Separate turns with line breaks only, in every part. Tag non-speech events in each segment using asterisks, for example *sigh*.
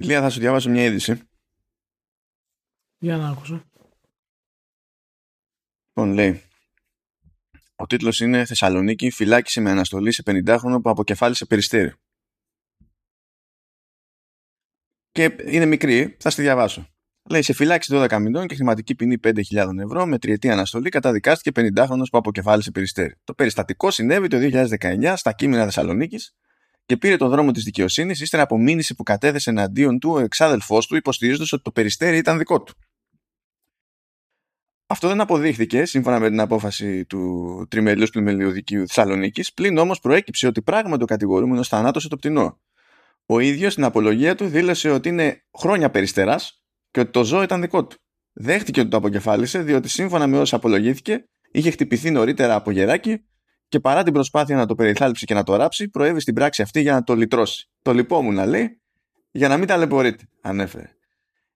Λία, θα σου διαβάσω μια είδηση.
Για να ακούσω.
Λοιπόν, λέει. Ο τίτλος είναι Θεσσαλονίκη φυλάκισε με αναστολή σε 50χρονο που αποκεφάλισε περιστέρι. Και είναι μικρή, θα στη διαβάσω. Λέει σε φυλάξη 12 μηνών και χρηματική ποινή 5.000 ευρώ με τριετή αναστολή καταδικάστηκε 50χρονο που αποκεφάλισε περιστέρι. Το περιστατικό συνέβη το 2019 στα κείμενα Θεσσαλονίκης και πήρε τον δρόμο της δικαιοσύνης ύστερα από μήνυση που κατέθεσε εναντίον του ο εξάδελφός του υποστηρίζοντας ότι το περιστέρι ήταν δικό του. Αυτό δεν αποδείχθηκε σύμφωνα με την απόφαση του τριμελίου πλημελίου δικαίου Θεσσαλονίκης, πλην όμως προέκυψε ότι πράγματι ο κατηγορούμενος θανάτωσε το πτηνό. Ο ίδιος στην απολογία του δήλωσε ότι είναι χρόνια περιστεράς και ότι το ζώο ήταν δικό του. Δέχτηκε ότι το αποκεφάλισε διότι σύμφωνα με όσα απολογήθηκε είχε χτυπηθεί νωρίτερα από γεράκι και παρά την προσπάθεια να το περιθάλψει και να το ράψει, προέβη στην πράξη αυτή για να το λυτρώσει. Το λυπόμουν να λέει, για να μην ταλαιπωρείται, ανέφερε.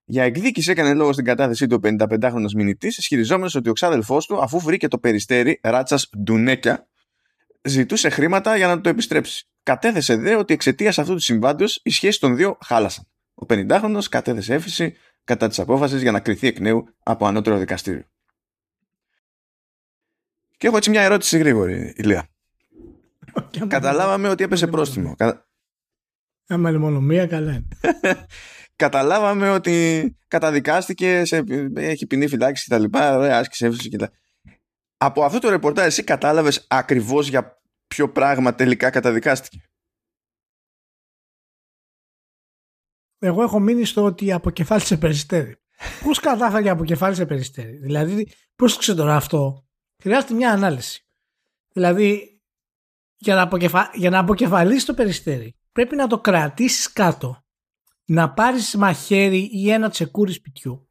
Για εκδίκηση έκανε λόγο στην κατάθεσή του ο 55χρονο μηνυτής, ισχυριζόμενος ότι ο ξάδελφός του, αφού βρήκε το περιστέρι ράτσας ντουνέκια, ζητούσε χρήματα για να το επιστρέψει. Κατέθεσε δε ότι εξαιτίας αυτού του συμβάντος οι σχέσεις των δύο χάλασαν. Ο 50χρονο κατέθεσε έφεση κατά της απόφασης για να κρυθεί εκ νέου από ανώτερο δικαστήριο. Και έχω έτσι μια ερώτηση γρήγορη, Ηλία. Καταλάβαμε ότι έπεσε πρόστιμο.
Άμα είναι μόνο μία, καλά είναι. *laughs*
Καταλάβαμε ότι καταδικάστηκε, σε, έχει ποινή φυλάξη κτλ. Ωραία, άσκησε έβριση κτλ. Από αυτό το ρεπορτάζ, εσύ κατάλαβες ακριβώς για ποιο πράγμα τελικά καταδικάστηκε;
Εγώ έχω μείνει στο ότι αποκεφάλισε περιστέρι. *laughs* Πώς κατάφερε αποκεφάλισε περιστέρι; Δηλαδή, πώς το τώρα αυτό; Χρειάζεται μια ανάλυση. Δηλαδή, για να, αποκεφα... για να αποκεφαλίσει το περιστέρι, πρέπει να το κρατήσεις κάτω. Να πάρεις μαχαίρι ή ένα τσεκούρι σπιτιού.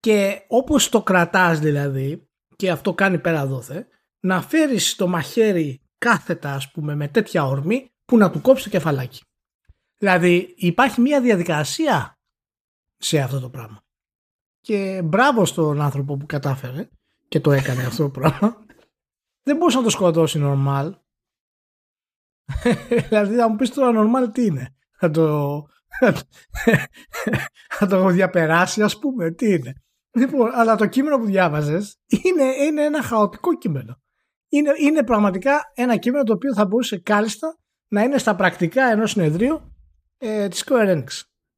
Και όπως το κρατάς δηλαδή, και αυτό κάνει πέρα δόθε, να φέρεις το μαχαίρι κάθετα ας πούμε με τέτοια ορμή που να του κόψει το κεφαλάκι. Δηλαδή υπάρχει μια διαδικασία σε αυτό το πράγμα. Και μπράβο στον άνθρωπο που κατάφερε και το έκανε αυτό το πράγμα. Δεν μπορούσε να το σκοτώσει νορμάλ. *laughs* δηλαδή θα μου πεις τώρα νορμάλ τι είναι; Θα το, *laughs* θα το διαπεράσει ας πούμε τι είναι; Λοιπόν, αλλά το κείμενο που διάβαζες είναι, είναι ένα χαοτικό κείμενο. Είναι, είναι πραγματικά ένα κείμενο το οποίο θα μπορούσε κάλλιστα να είναι στα πρακτικά ενός συνεδρίου ε, της Square Enix.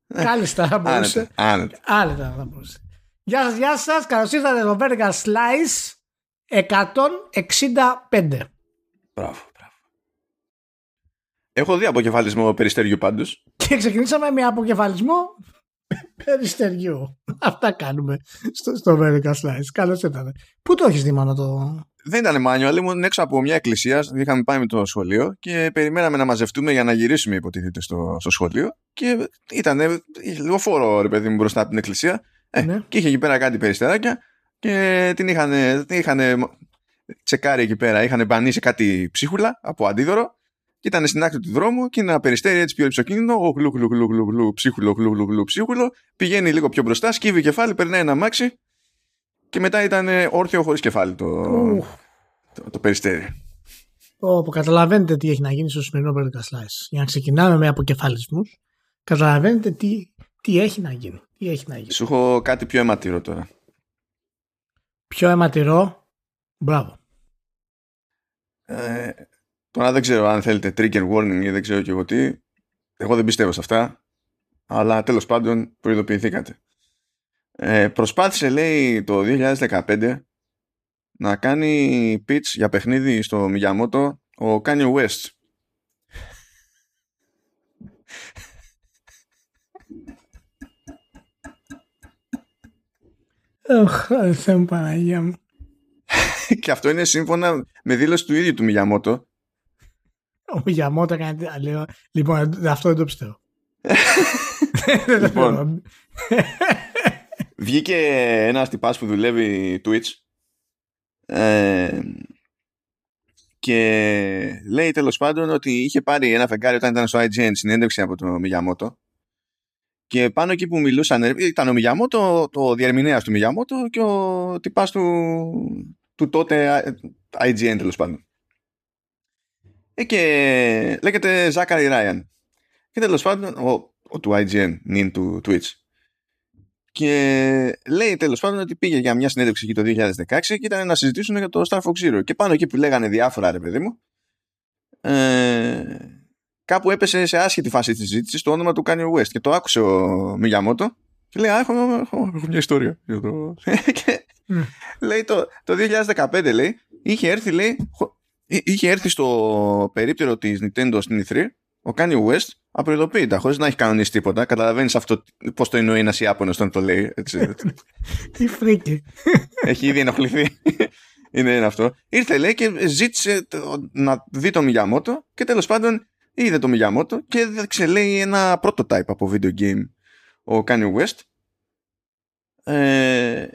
Ε, κάλλιστα θα μπορούσε.
Άνετα.
Άνετα θα μπορούσε. Γεια σας, γεια σας. Καλώς ήρθατε στο Vertical Slice 165.
Μπράβο, μπράβο. Έχω δει αποκεφαλισμό περιστεριού πάντως.
Και ξεκινήσαμε με αποκεφαλισμό περιστεριού. Αυτά κάνουμε στο, στο Vertical Slice. Καλώς ήρθατε. Πού το έχεις δει μόνο το...
Δεν ήταν manual, ήμουν έξω από μια εκκλησία. Είχαμε πάει με το σχολείο και περιμέναμε να μαζευτούμε για να γυρίσουμε, υποτίθεται, στο, στο σχολείο. Και ήταν λίγο φόρο, ρε παιδί μου, μπροστά από την εκκλησία. Ε, ναι. Και είχε εκεί πέρα κάτι περιστεράκια και την είχαν, την είχαν τσεκάρει εκεί πέρα. Είχαν μπανίσει κάτι ψίχουλα από αντίδωρο και ήταν στην άκρη του δρόμου και ένα περιστέρι έτσι πιο υψοκίνητο, ο γλου γλου γλου γλου γλου ψίχουλο γλου γλου γλου ψίχουλο, πηγαίνει λίγο πιο μπροστά, σκύβει κεφάλι, περνάει ένα μάξι και μετά ήταν όρθιο χωρίς κεφάλι το, το, το, περιστέρι.
Όπου καταλαβαίνετε τι έχει να γίνει στο σημερινό Vertical Slice. Για να ξεκινάμε με αποκεφαλισμούς, καταλαβαίνετε τι, τι έχει να γίνει. Τι έχει να γίνει.
Σου έχω κάτι πιο αιματηρό τώρα.
Πιο αιματηρό. Μπράβο.
Ε, τώρα δεν ξέρω αν θέλετε trigger warning ή δεν ξέρω και εγώ τι. Εγώ δεν πιστεύω σε αυτά. Αλλά τέλος πάντων προειδοποιηθήκατε. Ε, προσπάθησε λέει το 2015 να κάνει pitch για παιχνίδι στο Miyamoto ο Kanye West.
Αχ, Θεέ μου Παναγία μου.
και αυτό είναι σύμφωνα με δήλωση του ίδιου του Μιγιαμότο.
Ο Μιγιαμότο κάνει άλλο. Λοιπόν, αυτό δεν το πιστεύω. *laughs*
λοιπόν, βγήκε ένας τυπάς που δουλεύει Twitch ε, και λέει τέλος πάντων ότι είχε πάρει ένα φεγγάρι όταν ήταν στο IGN συνέντευξη από τον Μιγιαμότο και πάνω εκεί που μιλούσαν, ήταν ο Μιγιαμότο, το διερμηνέας του Μιγιαμότο και ο τυπάς του, του τότε IGN τέλος πάντων. Ε, και λέγεται Ζάκαρη Ράιαν. Και τέλος πάντων, ο, του IGN, νυν του Twitch. Και λέει τέλος πάντων ότι πήγε για μια συνέντευξη εκεί το 2016 και ήταν να συζητήσουν για το Star Fox Zero. Και πάνω εκεί που λέγανε διάφορα, ρε παιδί μου, ε, κάπου έπεσε σε άσχετη φάση της συζήτησης το όνομα του Kanye West και το άκουσε ο Μιγιαμότο και λέει: έχω, έχω, έχω μια ιστορία. Για το... *laughs* και mm. λέει το, το 2015 λέει, είχε έρθει, λέει, είχε έρθει στο περίπτερο της Nintendo στην E3 ο Kanye West απροειδοποίητα, χωρίς να έχει κανονίσει τίποτα. Καταλαβαίνεις αυτό πώς το εννοεί ένας Ιάπωνος όταν το λέει. Έτσι. *laughs*
Τι φρίκι.
Έχει ήδη ενοχληθεί. είναι αυτό. Ήρθε λέει και ζήτησε να δει το Μιγιαμότο και τέλος πάντων είδε το Μιγιαμότο και λέει ένα prototype από video game ο Kanye West. Ε,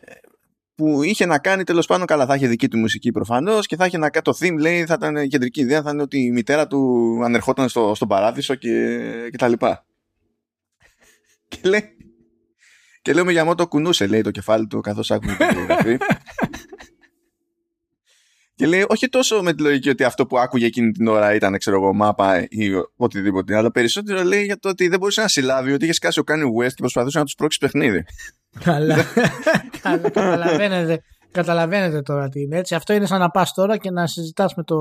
που είχε να κάνει τέλος πάντων καλά θα είχε δική του μουσική προφανώς και θα είχε να κάνει το theme λέει θα ήταν η κεντρική ιδέα θα είναι ότι η μητέρα του ανερχόταν στο, στον παράδεισο και, και τα λοιπά. *laughs* Και λέει και λέω με Γιαμότο κουνούσε λέει το κεφάλι του καθώς άκουγε την *laughs* περιγραφή και λέει όχι τόσο με τη λογική ότι αυτό που άκουγε εκείνη την ώρα ήταν ξέρω εγώ μάπα ή οτιδήποτε αλλά περισσότερο λέει για το ότι δεν μπορούσε να συλλάβει ότι είχες σκάσει ο Κάνι West και προσπαθούσε να τους πρόξει παιχνίδι
Καλά. καταλαβαίνετε, καταλαβαίνετε τώρα τι είναι έτσι. Αυτό είναι σαν να πας τώρα και να συζητάς με το,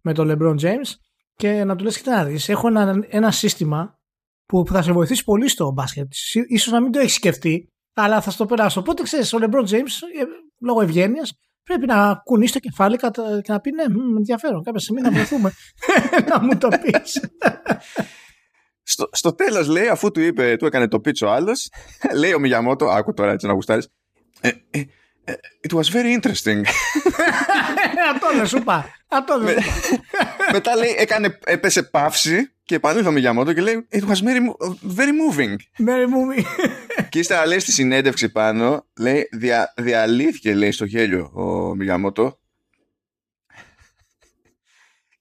με το LeBron James και να του λες και να δεις, έχω ένα, ένα σύστημα που θα σε βοηθήσει πολύ στο μπάσκετ. Ίσως να μην το έχεις σκεφτεί, αλλά θα στο περάσω. Οπότε ξέρεις, ο LeBron James, ε, λόγω ευγένειας, πρέπει να κουνήσει το κεφάλι και να πει ναι, με ενδιαφέρον. Κάποια στιγμή να βρεθούμε *laughs* να μου το πεις.
Στο, στο τέλος λέει, αφού του είπε, του έκανε το πίτσο άλλος, *laughs* λέει ο Μιγιαμότο, άκου τώρα έτσι να γουστάρεις. Ε, ε, ε, it was very interesting. *laughs*
Αυτό δεν σου είπα. Αυτό δεν
Μετά λέει, έκανε, έπεσε παύση και επανήλθε ο Μιγιαμότο και λέει It was very, very moving.
Very moving.
και ύστερα λέει στη συνέντευξη πάνω, λέει, δια, διαλύθηκε λέει στο γέλιο ο Μιγιαμότο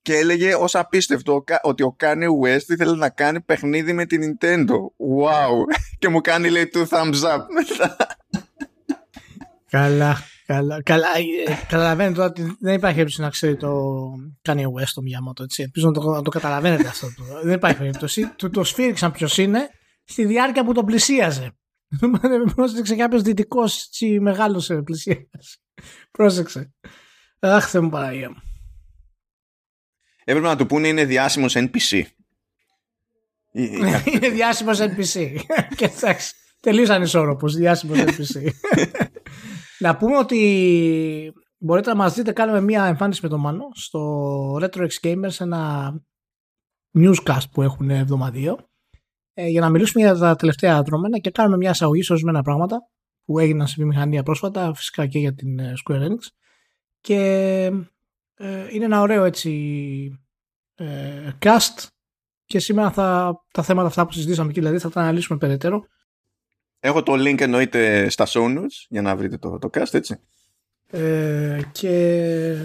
και έλεγε ως απίστευτο ότι ο Kanye West ήθελε να κάνει παιχνίδι με την Nintendo. Wow! και μου κάνει λέει two thumbs up
Καλά, καλά. καλά. Ε, καταλαβαίνετε ότι δεν υπάρχει περίπτωση να ξέρει το Kanye West το Miyamoto. Έτσι. Ελπίζω να το, να το καταλαβαίνετε αυτό. δεν υπάρχει περίπτωση. Του το σφίριξαν ποιος είναι στη διάρκεια που τον πλησίαζε. *laughs* Πρόσεξε κάποιος δυτικός μεγάλος πλησίαζε. Πρόσεξε. Αχ, δεν μου παραγία μου
έπρεπε να του πούνε είναι διάσημος NPC. *laughs*
είναι διάσημος NPC. *laughs* και εντάξει, τελείως ανισόρροπος, διάσημος NPC. Να πούμε ότι μπορείτε να μας δείτε, κάνουμε μια εμφάνιση με τον Μάνο στο Retro X Gamers, ένα newscast που έχουν εβδομαδίο, ε, για να μιλήσουμε για τα τελευταία δρόμενα και κάνουμε μια εισαγωγή σε ορισμένα πράγματα που έγιναν σε βιομηχανία πρόσφατα, φυσικά και για την ε, Square Enix. Και ε, είναι ένα ωραίο έτσι ε, cast και σήμερα θα, τα θέματα αυτά που συζητήσαμε εκεί δηλαδή θα τα αναλύσουμε περαιτέρω.
Έχω το link εννοείται στα show notes για να βρείτε το, το cast έτσι.
Ε, και,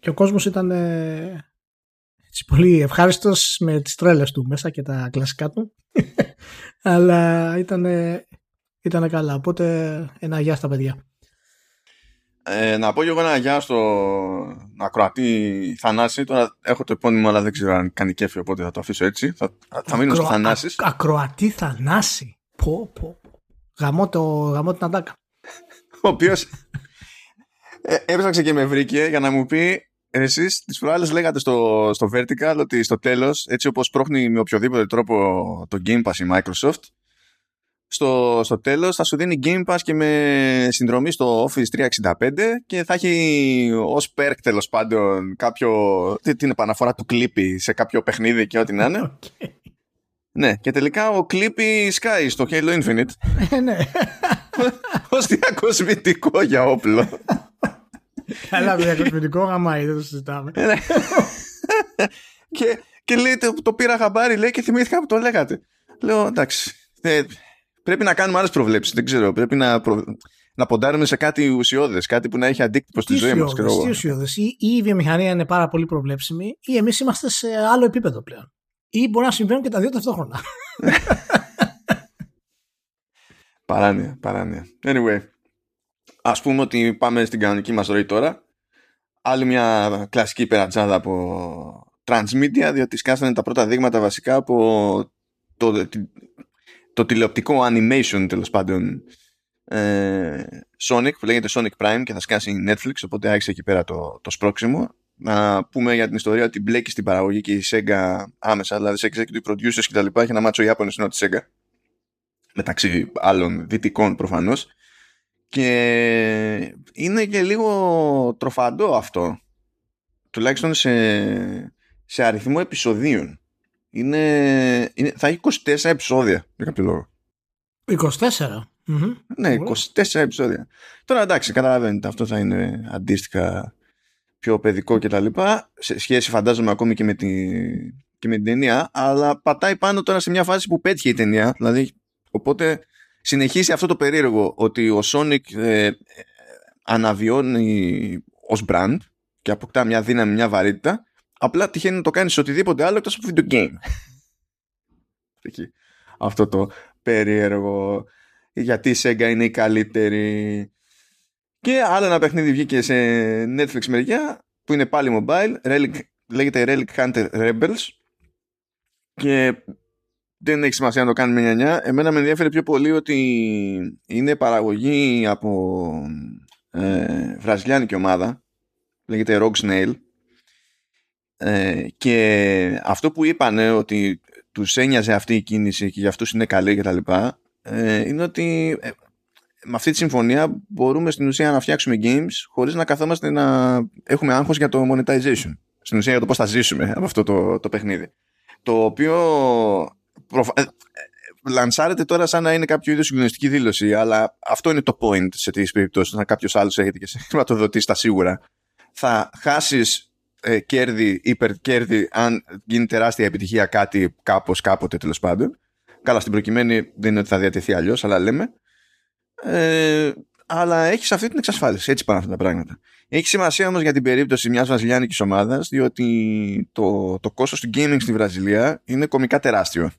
και ο κόσμος ήταν ε, έτσι, πολύ ευχάριστος με τις τρέλες του μέσα και τα κλασικά του *laughs* αλλά ήταν, ήταν καλά οπότε ένα γεια στα παιδιά.
Ε, να πω και εγώ ένα γεια στο ακροατή Θανάση. Τώρα έχω το επώνυμο, αλλά δεν ξέρω αν κάνει κέφι, οπότε θα το αφήσω έτσι. Θα, θα μείνω στο Θανάσης.
ακροατή Θανάση. Πω, πω. Γαμώ, το, γαμώ την Αντάκα.
Ο οποίο ε, έψαξε και με βρήκε για να μου πει εσείς τις προάλλες λέγατε στο, στο Vertical ότι στο τέλος έτσι όπως πρόχνει με οποιοδήποτε τρόπο το Game Pass η Microsoft στο, στο τέλος θα σου δίνει Game Pass και με συνδρομή στο Office 365 και θα έχει ως perk τέλος πάντων κάποιο, την επαναφορά του Clippy σε κάποιο παιχνίδι και ό,τι να είναι. *laughs* Ναι, και τελικά ο Clippy Sky στο Halo Infinite.
Ε, ναι.
Ως διακοσμητικό για όπλο.
Καλά, διακοσμητικό γαμάει, δεν το συζητάμε. Ε, ναι.
και, και λέει, το, το πήρα χαμπάρι, λέει, και θυμήθηκα που το λέγατε. Λέω, εντάξει, πρέπει να κάνουμε άλλες προβλέψεις. Δεν ξέρω. Πρέπει να, προ... να ποντάρουμε σε κάτι ουσιώδες, κάτι που να έχει αντίκτυπο στη ζωή μας.
Τι ουσιώδες. Ή, ή η βιομηχανία είναι πάρα πολύ προβλέψιμη, ή εμείς είμαστε σε άλλο επίπεδο πλέον. Ή μπορεί να συμβαίνουν και τα δύο ταυτόχρονα.
παράνοια, παράνοια. Anyway, ας πούμε ότι πάμε στην κανονική μας ροή τώρα. Άλλη μια κλασική περατζάδα από transmedia, διότι σκάσανε τα πρώτα δείγματα βασικά από το, το τηλεοπτικό animation τέλος πάντων ε, Sonic που λέγεται Sonic Prime και θα σκάσει Netflix οπότε άρχισε εκεί πέρα το, το σπρώξιμο να πούμε για την ιστορία ότι μπλέκει στην παραγωγή και η Sega άμεσα δηλαδή σε executive producers και τα λοιπά έχει ένα μάτσο Ιάπωνες ενώ τη Sega μεταξύ άλλων δυτικών προφανώς. Και είναι και λίγο τροφαντό αυτό τουλάχιστον σε, σε αριθμό επεισοδίων. Είναι, είναι, θα έχει 24 επεισόδια για κάποιο λόγο.
24 mm
ναι, 24 επεισόδια. Τώρα εντάξει, καταλαβαίνετε, αυτό θα είναι αντίστοιχα πιο παιδικό και τα λοιπά, σε σχέση φαντάζομαι ακόμη και με, τη, και με την ταινία, αλλά πατάει πάνω τώρα σε μια φάση που πέτυχε η ταινία, δηλαδή, οπότε συνεχίσει αυτό το περίεργο ότι ο Sonic ε, αναβιώνει ως brand και αποκτά μια δύναμη, μια βαρύτητα, απλά τυχαίνει να το κάνει σε οτιδήποτε άλλο εκτός από video game. *laughs* αυτό το περίεργο γιατί η Sega είναι η καλύτερη; Και άλλο ένα παιχνίδι βγήκε σε Netflix μεριά που είναι πάλι mobile, Relic, λέγεται Relic Hunter Rebels και δεν έχει σημασία να το κάνουμε νιανιά. Εμένα με ενδιαφέρει πιο πολύ ότι είναι παραγωγή από ε, βραζιλιάνικη ομάδα, λέγεται Rogue Snail ε, και αυτό που είπανε ότι τους ένοιαζε αυτή η κίνηση και για αυτούς είναι καλή και τα λοιπά ε, είναι ότι ε, με αυτή τη συμφωνία μπορούμε στην ουσία να φτιάξουμε games χωρίς να καθόμαστε να έχουμε άγχος για το monetization. Στην ουσία για το πώς θα ζήσουμε από αυτό το, το παιχνίδι. Το οποίο προφα... Ε, λανσάρεται τώρα σαν να είναι κάποιο είδου συγκλονιστική δήλωση, αλλά αυτό είναι το point σε τέτοιε περιπτώσεις. Να κάποιος άλλος έχετε και σε *laughs* χρηματοδοτήσει τα σίγουρα. Θα χάσεις ε, κέρδη, υπερκέρδη, αν γίνει τεράστια επιτυχία κάτι κάπως, κάποτε τέλος πάντων. Καλά, στην προκειμένη δεν είναι ότι θα διατεθεί αλλιώς, αλλά λέμε. Ε, αλλά έχεις αυτή την εξασφάλιση. Έτσι πάνε αυτά τα πράγματα. Έχει σημασία όμως για την περίπτωση μιας βραζιλιάνικης ομάδας, διότι το, το κόστος του gaming στη Βραζιλία είναι κομικά τεράστιο.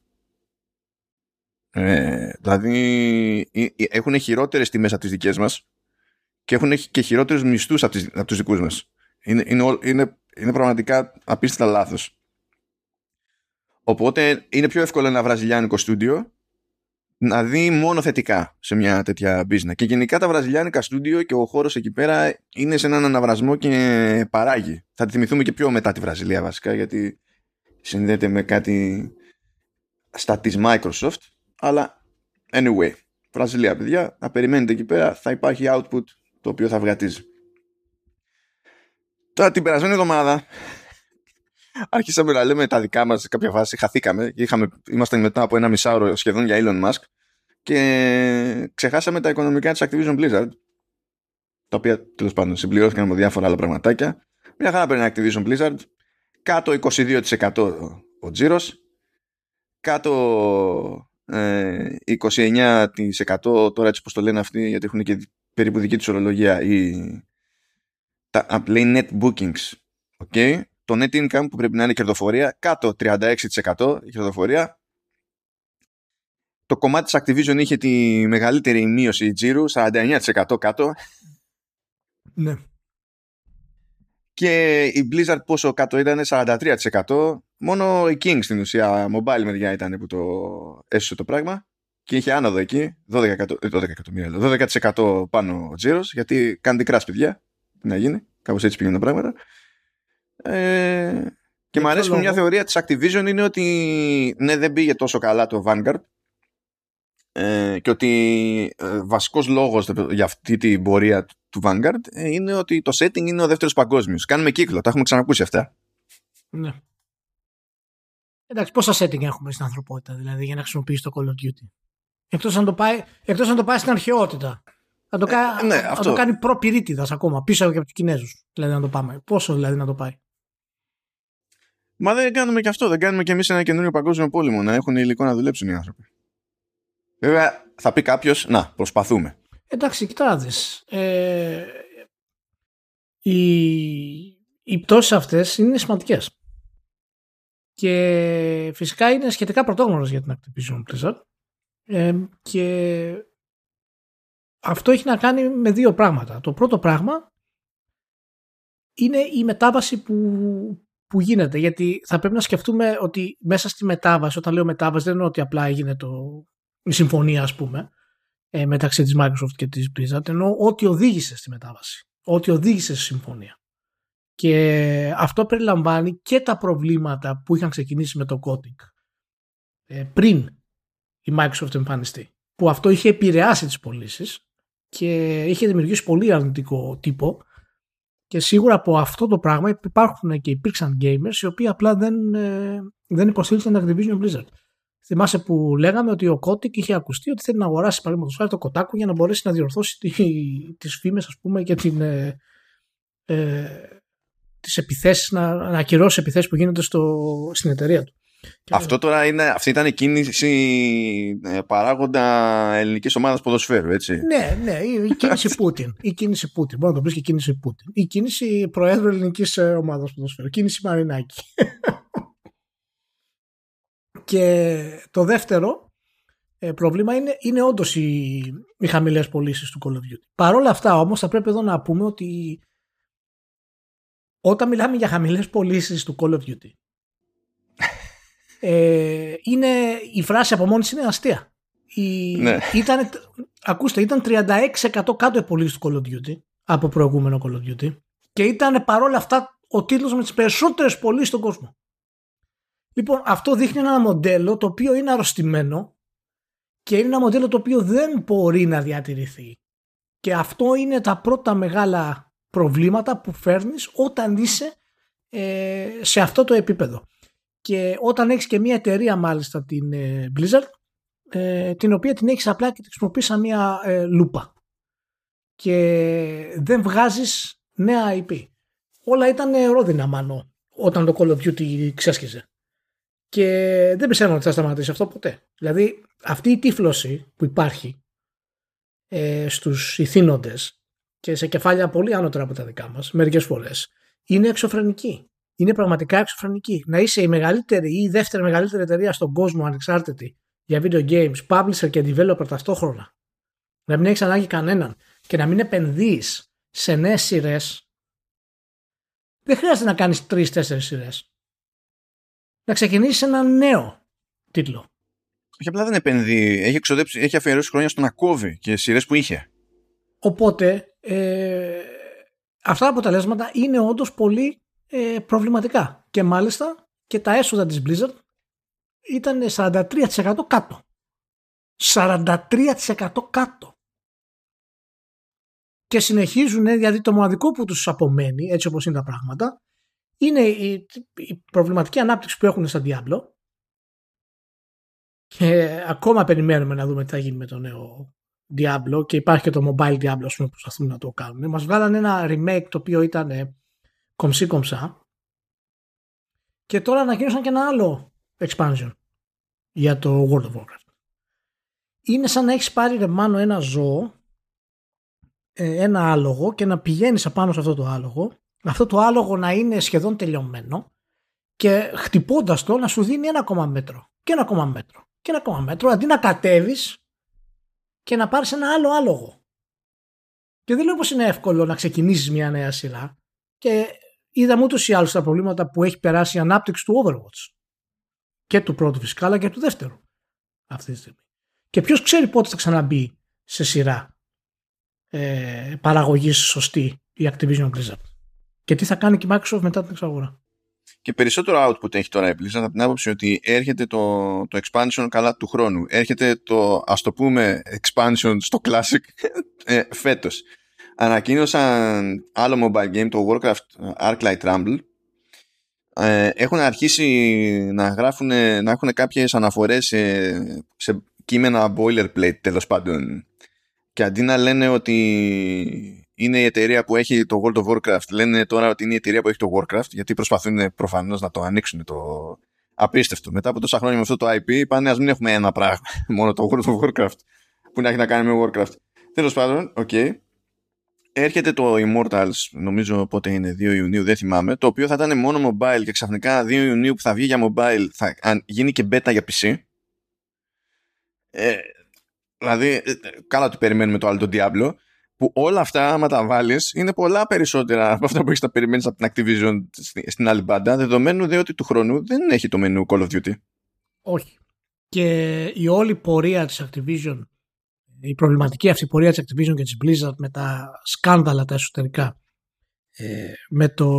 Ε, δηλαδή έχουν χειρότερες τιμές από τις δικές μας και έχουν και χειρότερους μισθούς από, από τους δικούς μας. Είναι, είναι, είναι, είναι πραγματικά απίστευτα λάθος. Οπότε είναι πιο εύκολο ένα βραζιλιάνικο στούντιο να δει μόνο θετικά σε μια τέτοια business. Και γενικά τα βραζιλιάνικα στούντιο και ο χώρος εκεί πέρα είναι σε έναν αναβρασμό και παράγει. Θα τη θυμηθούμε και πιο μετά τη Βραζιλία βασικά γιατί συνδέεται με κάτι στα της Microsoft. Αλλά anyway, Βραζιλία παιδιά, να περιμένετε εκεί πέρα θα υπάρχει output το οποίο θα βγατίζει. Τώρα την περασμένη εβδομάδα άρχισαμε να λέμε τα δικά μας σε κάποια φάση, χαθήκαμε. Είχαμε, ήμασταν μετά από ένα μισάωρο σχεδόν για Elon Musk και ξεχάσαμε τα οικονομικά της Activision Blizzard τα οποία τέλος πάντων συμπληρώθηκαν με διάφορα άλλα πραγματάκια. Μια χαρά παίρνει Activision Blizzard, κάτω 22% ο τζίρος, κάτω ε, 29% τώρα έτσι πως το λένε αυτοί γιατί έχουν και περίπου δική τους ορολογία η, τα, λέει net bookings okay, το net income που πρέπει να είναι κερδοφορία κάτω 36% κερδοφορία. Το κομμάτι της Activision είχε τη μεγαλύτερη μείωση τζίρου 49% κάτω. *laughs*
Ναι.
Και η Blizzard πόσο κάτω ήταν 43% μόνο η King στην ουσία mobile μεριά ήταν που το έσωσε το πράγμα. Και είχε άνοδο εκεί 12, εκατο... 12 εκατομμύρια 12% πάνω ο τζίρος γιατί κάνει κράς παιδιά. Να γίνει κάπως έτσι πήγαινε τα πράγματα ε, και μου αρέσει που μια θεωρία της Activision είναι ότι ναι δεν πήγε τόσο καλά το Vanguard ε, και ότι ε, βασικός λόγος για αυτή την πορεία του Vanguard ε, είναι ότι το setting είναι ο δεύτερος παγκόσμιος. Κάνουμε κύκλο, τα έχουμε ξανακούσει αυτά.
Ναι. Εντάξει, πόσα setting έχουμε στην ανθρωπότητα δηλαδή για να χρησιμοποιήσει το Call of Duty; Εκτός αν το πάει, εκτός αν το πάει στην αρχαιότητα. Θα το, ε, ναι, αυτό. το κάνει προπυρίτιδας ακόμα, πίσω από τους Κινέζους. Δηλαδή να το πάμε. Πόσο δηλαδή να το πάει;
Μα δεν κάνουμε και αυτό. Δεν κάνουμε και εμείς ένα καινούριο παγκόσμιο πόλεμο να έχουν υλικό να δουλέψουν οι άνθρωποι. Βέβαια, θα πει κάποιος, να, προσπαθούμε.
Εντάξει, κοιτάξτε. Ε, οι, οι πτώσεις αυτές είναι σημαντικές. Και φυσικά είναι σχετικά πρωτόγνωρο για την Activision Blizzard. Ε, και αυτό έχει να κάνει με δύο πράγματα. Το πρώτο πράγμα είναι η μετάβαση που που γίνεται. Γιατί θα πρέπει να σκεφτούμε ότι μέσα στη μετάβαση, όταν λέω μετάβαση, δεν είναι ότι απλά έγινε το, η συμφωνία, ας πούμε, ε, μεταξύ της Microsoft και της Blizzard, ενώ ό,τι οδήγησε στη μετάβαση. Ό,τι οδήγησε στη συμφωνία. Και αυτό περιλαμβάνει και τα προβλήματα που είχαν ξεκινήσει με το coding ε, πριν η Microsoft εμφανιστεί. Που αυτό είχε επηρεάσει τις πωλήσεις και είχε δημιουργήσει πολύ αρνητικό τύπο και σίγουρα από αυτό το πράγμα υπάρχουν και υπήρξαν gamers οι οποίοι απλά δεν, ε, δεν υποστήριξαν την Activision Blizzard. Θυμάσαι που λέγαμε ότι ο Kotick είχε ακουστεί ότι θέλει να αγοράσει παραδείγματος χάρη το κοτάκου για να μπορέσει να διορθώσει τις φήμες, ας πούμε, και την, ε, ε, τις επιθέσεις, να, να ακυρώσει επιθέσεις που γίνονται στο, στην εταιρεία του.
Αυτό τώρα είναι, αυτή ήταν η κίνηση ε, παράγοντα ελληνικής ομάδας ποδοσφαίρου, έτσι.
Ναι, ναι, η κίνηση Πούτιν. Η κίνηση Πούτιν. Μπορεί να το πεις και η κίνηση Πούτιν. Η κίνηση Προέδρου ελληνικής ε, ομάδας ποδοσφαίρου. Κίνηση Μαρινάκη. *laughs* και το δεύτερο ε, πρόβλημα είναι, είναι όντως οι, οι χαμηλές πωλήσεις του Call of Duty. Παρ' όλα αυτά όμως θα πρέπει εδώ να πούμε ότι όταν μιλάμε για χαμηλές πωλήσεις του Call of Duty ε, είναι, η φράση από μόνη είναι αστεία. Η, ναι. ήταν, ακούστε, ήταν 36% κάτω οι πωλήσεις του Call of Duty από προηγούμενο Call of Duty και ήταν παρόλα αυτά ο τίτλος με τις περισσότερες πωλήσεις στον κόσμο. Λοιπόν, αυτό δείχνει ένα μοντέλο το οποίο είναι αρρωστημένο και είναι ένα μοντέλο το οποίο δεν μπορεί να διατηρηθεί. Και αυτό είναι τα πρώτα μεγάλα προβλήματα που φέρνεις όταν είσαι ε, σε αυτό το επίπεδο. Και όταν έχεις και μια εταιρεία μάλιστα την ε, Blizzard ε, την οποία την έχεις απλά και τη χρησιμοποιείς σαν μια ε, λούπα και δεν βγάζεις νέα IP. Όλα ήταν ρόδινα μάνο όταν το Call of Duty ξέσχιζε. Και δεν πιστεύω ότι θα σταματήσει αυτό ποτέ. Δηλαδή αυτή η τύφλωση που υπάρχει ε, στους ηθήνοντες και σε κεφάλια πολύ άνωτερα από τα δικά μας, μερικές φορές, είναι εξωφρενική. Είναι πραγματικά εξωφρενική. Να είσαι η μεγαλύτερη ή η δεύτερη μεγαλύτερη εταιρεία στον κόσμο ανεξάρτητη για video games, publisher και developer ταυτόχρονα. Να μην έχεις ανάγκη κανέναν και να μην επενδύεις σε νέες σειρές. Δεν χρειάζεται να κάνεις τρει-τέσσερι σειρές. Να ξεκινήσεις ένα νέο τίτλο.
Όχι απλά δεν επενδύει. Έχει, έχει αφιερώσει χρόνια στο να κόβει και σειρές που είχε.
Οπότε ε, αυτά τα αποτελέσματα είναι όντως πολύ ε, προβληματικά. Και μάλιστα και τα έσοδα της Blizzard ήταν 43% κάτω. 43% κάτω. Και συνεχίζουν, δηλαδή το μοναδικό που τους απομένει, έτσι όπως είναι τα πράγματα, είναι η, η προβληματική ανάπτυξη που έχουν στα Diablo και ακόμα περιμένουμε να δούμε τι θα γίνει με το νέο Diablo και υπάρχει και το mobile Diablo που προσπαθούν να το κάνουν. Μας βγάλανε ένα remake το οποίο ήταν ε, κομψή κομψά και τώρα ανακοίνωσαν και ένα άλλο expansion για το World of Warcraft. Είναι σαν να έχεις πάρει ρε μάνο ένα ζώο ε, ένα άλογο και να πηγαίνεις απάνω σε αυτό το άλογο αυτό το άλογο να είναι σχεδόν τελειωμένο και χτυπώντας το να σου δίνει ένα ακόμα μέτρο και ένα ακόμα μέτρο και ένα ακόμα μέτρο αντί να κατέβεις και να πάρεις ένα άλλο άλογο. Και δεν λέω πως είναι εύκολο να ξεκινήσεις μια νέα σειρά και είδαμε ούτως ή άλλως τα προβλήματα που έχει περάσει η ανάπτυξη του Overwatch. Και του πρώτου φυσικά αλλά και του δεύτερου αυτή τη στιγμή. Και ποιος ξέρει πότε θα ξαναμπεί σε σειρά ε, παραγωγής σωστή η Activision Blizzard. Και τι θα κάνει και η Microsoft μετά την εξαγορά
και περισσότερο output έχει τώρα η Blizzard από την άποψη ότι έρχεται το, το expansion καλά του χρόνου. Έρχεται το ας το πούμε expansion στο classic ε, φέτος. Ανακοίνωσαν άλλο mobile game, το Warcraft Arclight Rumble. Ε, έχουν αρχίσει να γράφουν, να έχουν κάποιες αναφορές σε, σε κείμενα boilerplate τέλος πάντων και αντί να λένε ότι είναι η εταιρεία που έχει το World of Warcraft. Λένε τώρα ότι είναι η εταιρεία που έχει το Warcraft, γιατί προσπαθούν προφανώς να το ανοίξουν το απίστευτο. Μετά από τόσα χρόνια με αυτό το IP, είπαν ας μην έχουμε ένα πράγμα, *laughs* μόνο το World of Warcraft, που να έχει να κάνει με Warcraft. Τέλος πάντων, OK. Okay. Έρχεται το Immortals, νομίζω πότε είναι, 2 Ιουνίου, δεν θυμάμαι, το οποίο θα ήταν μόνο mobile και ξαφνικά 2 Ιουνίου που θα βγει για mobile θα γίνει και beta για PC. Ε, δηλαδή, ε, καλά ότι περιμένουμε το άλλο το Diablo. που όλα αυτά, άμα τα βάλεις, είναι πολλά περισσότερα από αυτά που έχεις να περιμένεις από την Activision στην άλλη μπάντα, δεδομένου δε ότι του χρόνου δεν έχει το μενού Call of Duty.
Όχι. Και η όλη πορεία της Activision, η προβληματική αυτή πορεία της Activision και της Blizzard με τα σκάνδαλα τα εσωτερικά, ε, με, το,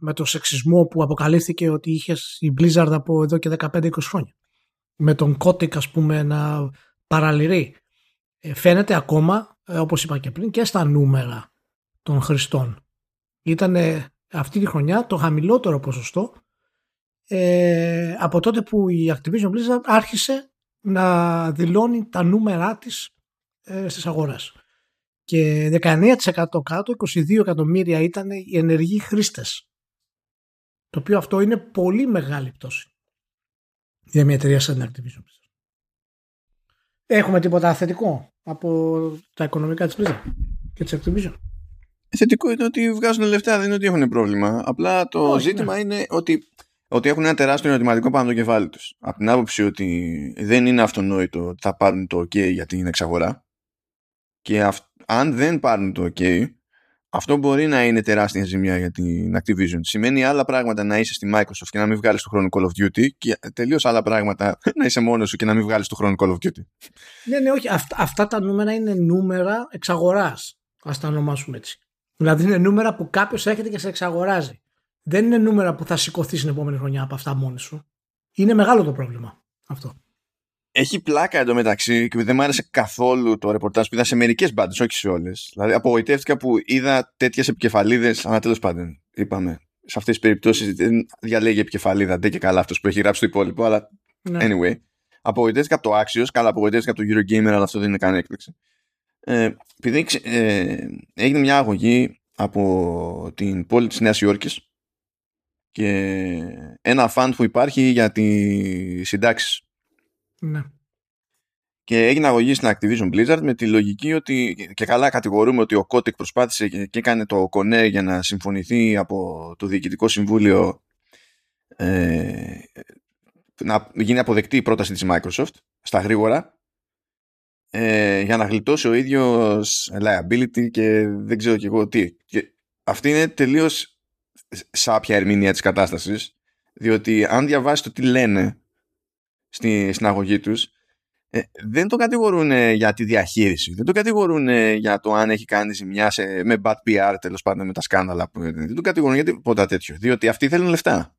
με το σεξισμό που αποκαλύφθηκε ότι είχε η Blizzard από εδώ και 15-20 χρόνια. Με τον Kotick ας πούμε να παραλυρεί. Ε, φαίνεται ακόμα, ε, όπως είπα και πριν, και στα νούμερα των χρηστών. Ήταν αυτή τη χρονιά το χαμηλότερο ποσοστό ε, από τότε που η Activision Blizzard άρχισε να δηλώνει τα νούμερά της ε, στις αγορές. Και 19% κάτω, 22 εκατομμύρια ήταν οι ενεργοί χρήστες. Το οποίο αυτό είναι πολύ μεγάλη πτώση για μια εταιρεία σαν την Activision Blizzard. Έχουμε τίποτα θετικό από τα οικονομικά της Blizzard και της Activision;
Θετικό είναι ότι βγάζουν λεφτά, δεν είναι ότι έχουν πρόβλημα. Απλά το ζήτημα ναι. είναι ότι ότι έχουν ένα τεράστιο ερωτηματικό πάνω το κεφάλι τους. Από την άποψη ότι δεν είναι αυτονόητο ότι θα πάρουν το OK για την εξαγορά και αν δεν πάρουν το OK αυτό μπορεί να είναι τεράστια ζημιά για την Activision. Σημαίνει άλλα πράγματα να είσαι στη Microsoft και να μην βγάλεις το χρόνο Call of Duty και τελείως άλλα πράγματα *laughs* να είσαι μόνος σου και να μην βγάλεις το χρόνο Call of Duty.
Ναι, ναι, όχι. Αυτά, αυτά τα νούμερα είναι νούμερα εξαγοράς. Α τα ονομάσουμε έτσι. Δηλαδή είναι νούμερα που κάποιος έρχεται και σε εξαγοράζει δεν είναι νούμερα που θα σηκωθείς την επόμενη χρονιά από αυτά μόνη σου. Είναι μεγάλο το πρόβλημα αυτό.
Έχει πλάκα εντωμεταξύ και δεν μου άρεσε καθόλου το ρεπορτάζ που είδα σε μερικές μπάντες, όχι σε όλες. Δηλαδή, απογοητεύτηκα που είδα τέτοιες επικεφαλίδες. Αλλά τέλος πάντων, είπαμε, σε αυτές τις περιπτώσεις δεν διαλέγει επικεφαλίδα. Δεν και καλά αυτός που έχει γράψει το υπόλοιπο, αλλά ναι. anyway. Απογοητεύτηκα από το Axios, καλά απογοητεύτηκα από το Eurogamer, αλλά αυτό δεν είναι καν έκπληξη. Ε, επειδή ε, έγινε μια αγωγή από την πόλη της Νέας Υόρκης και ένα φαν που υπάρχει για τη συντάξεις.
Ναι.
Και έγινε αγωγή στην Activision Blizzard με τη λογική ότι και καλά κατηγορούμε ότι ο Kotick προσπάθησε και έκανε το κονέ για να συμφωνηθεί από το Διοικητικό Συμβούλιο ε, να γίνει αποδεκτή η πρόταση της Microsoft στα γρήγορα ε, για να γλιτώσει ο ίδιος liability και δεν ξέρω και εγώ τι. Και αυτή είναι τελείως σάπια ερμηνεία της κατάστασης διότι αν διαβάσει το τι λένε στη, στην αγωγή τους ε, δεν το κατηγορούν για τη διαχείριση. Δεν το κατηγορούν για το αν έχει κάνει ζημιά σε, με bad PR τέλος πάντων με τα σκάνδαλα που, δεν το κατηγορούν για τίποτα τέτοιο διότι αυτοί θέλουν λεφτά.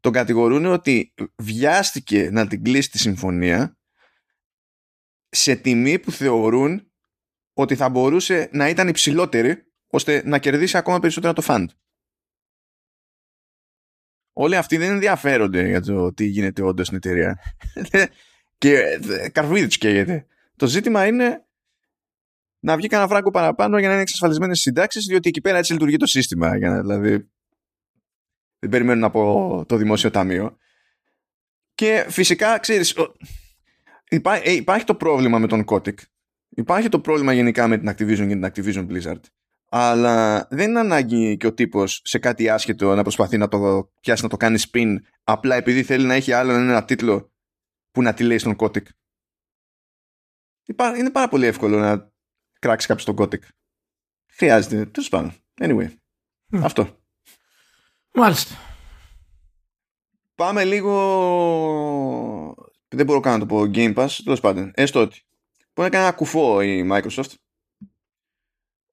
Τον κατηγορούν ότι βιάστηκε να την κλείσει τη συμφωνία σε τιμή που θεωρούν ότι θα μπορούσε να ήταν υψηλότερη ώστε να κερδίσει ακόμα περισσότερο το φαντ όλοι αυτοί δεν ενδιαφέρονται για το τι γίνεται όντως στην εταιρεία. *laughs* και ε, καρβίδι του καίγεται. Το ζήτημα είναι να βγει κανένα φράγκο παραπάνω για να είναι εξασφαλισμένες συντάξεις, διότι εκεί πέρα έτσι λειτουργεί το σύστημα. Για να, δηλαδή, δεν περιμένουν από το δημόσιο ταμείο. Και φυσικά, ξέρεις, ε, υπάρχει το πρόβλημα με τον Kotick. Υπάρχει το πρόβλημα γενικά με την Activision και την Activision Blizzard αλλά δεν είναι ανάγκη και ο τύπος σε κάτι άσχετο να προσπαθεί να το πιάσει να το κάνει spin απλά επειδή θέλει να έχει άλλο ένα τίτλο που να τη λέει στον Kotick. Είναι πάρα πολύ εύκολο να κράξει κάποιος τον Kotick. Χρειάζεται. Τέλος πάντων. Anyway. Αυτό.
Μάλιστα.
Πάμε λίγο. Δεν μπορώ καν να το πω Game Pass. Τέλος πάντων. Έστω ότι. Μπορεί να κάνει ένα κουφό η Microsoft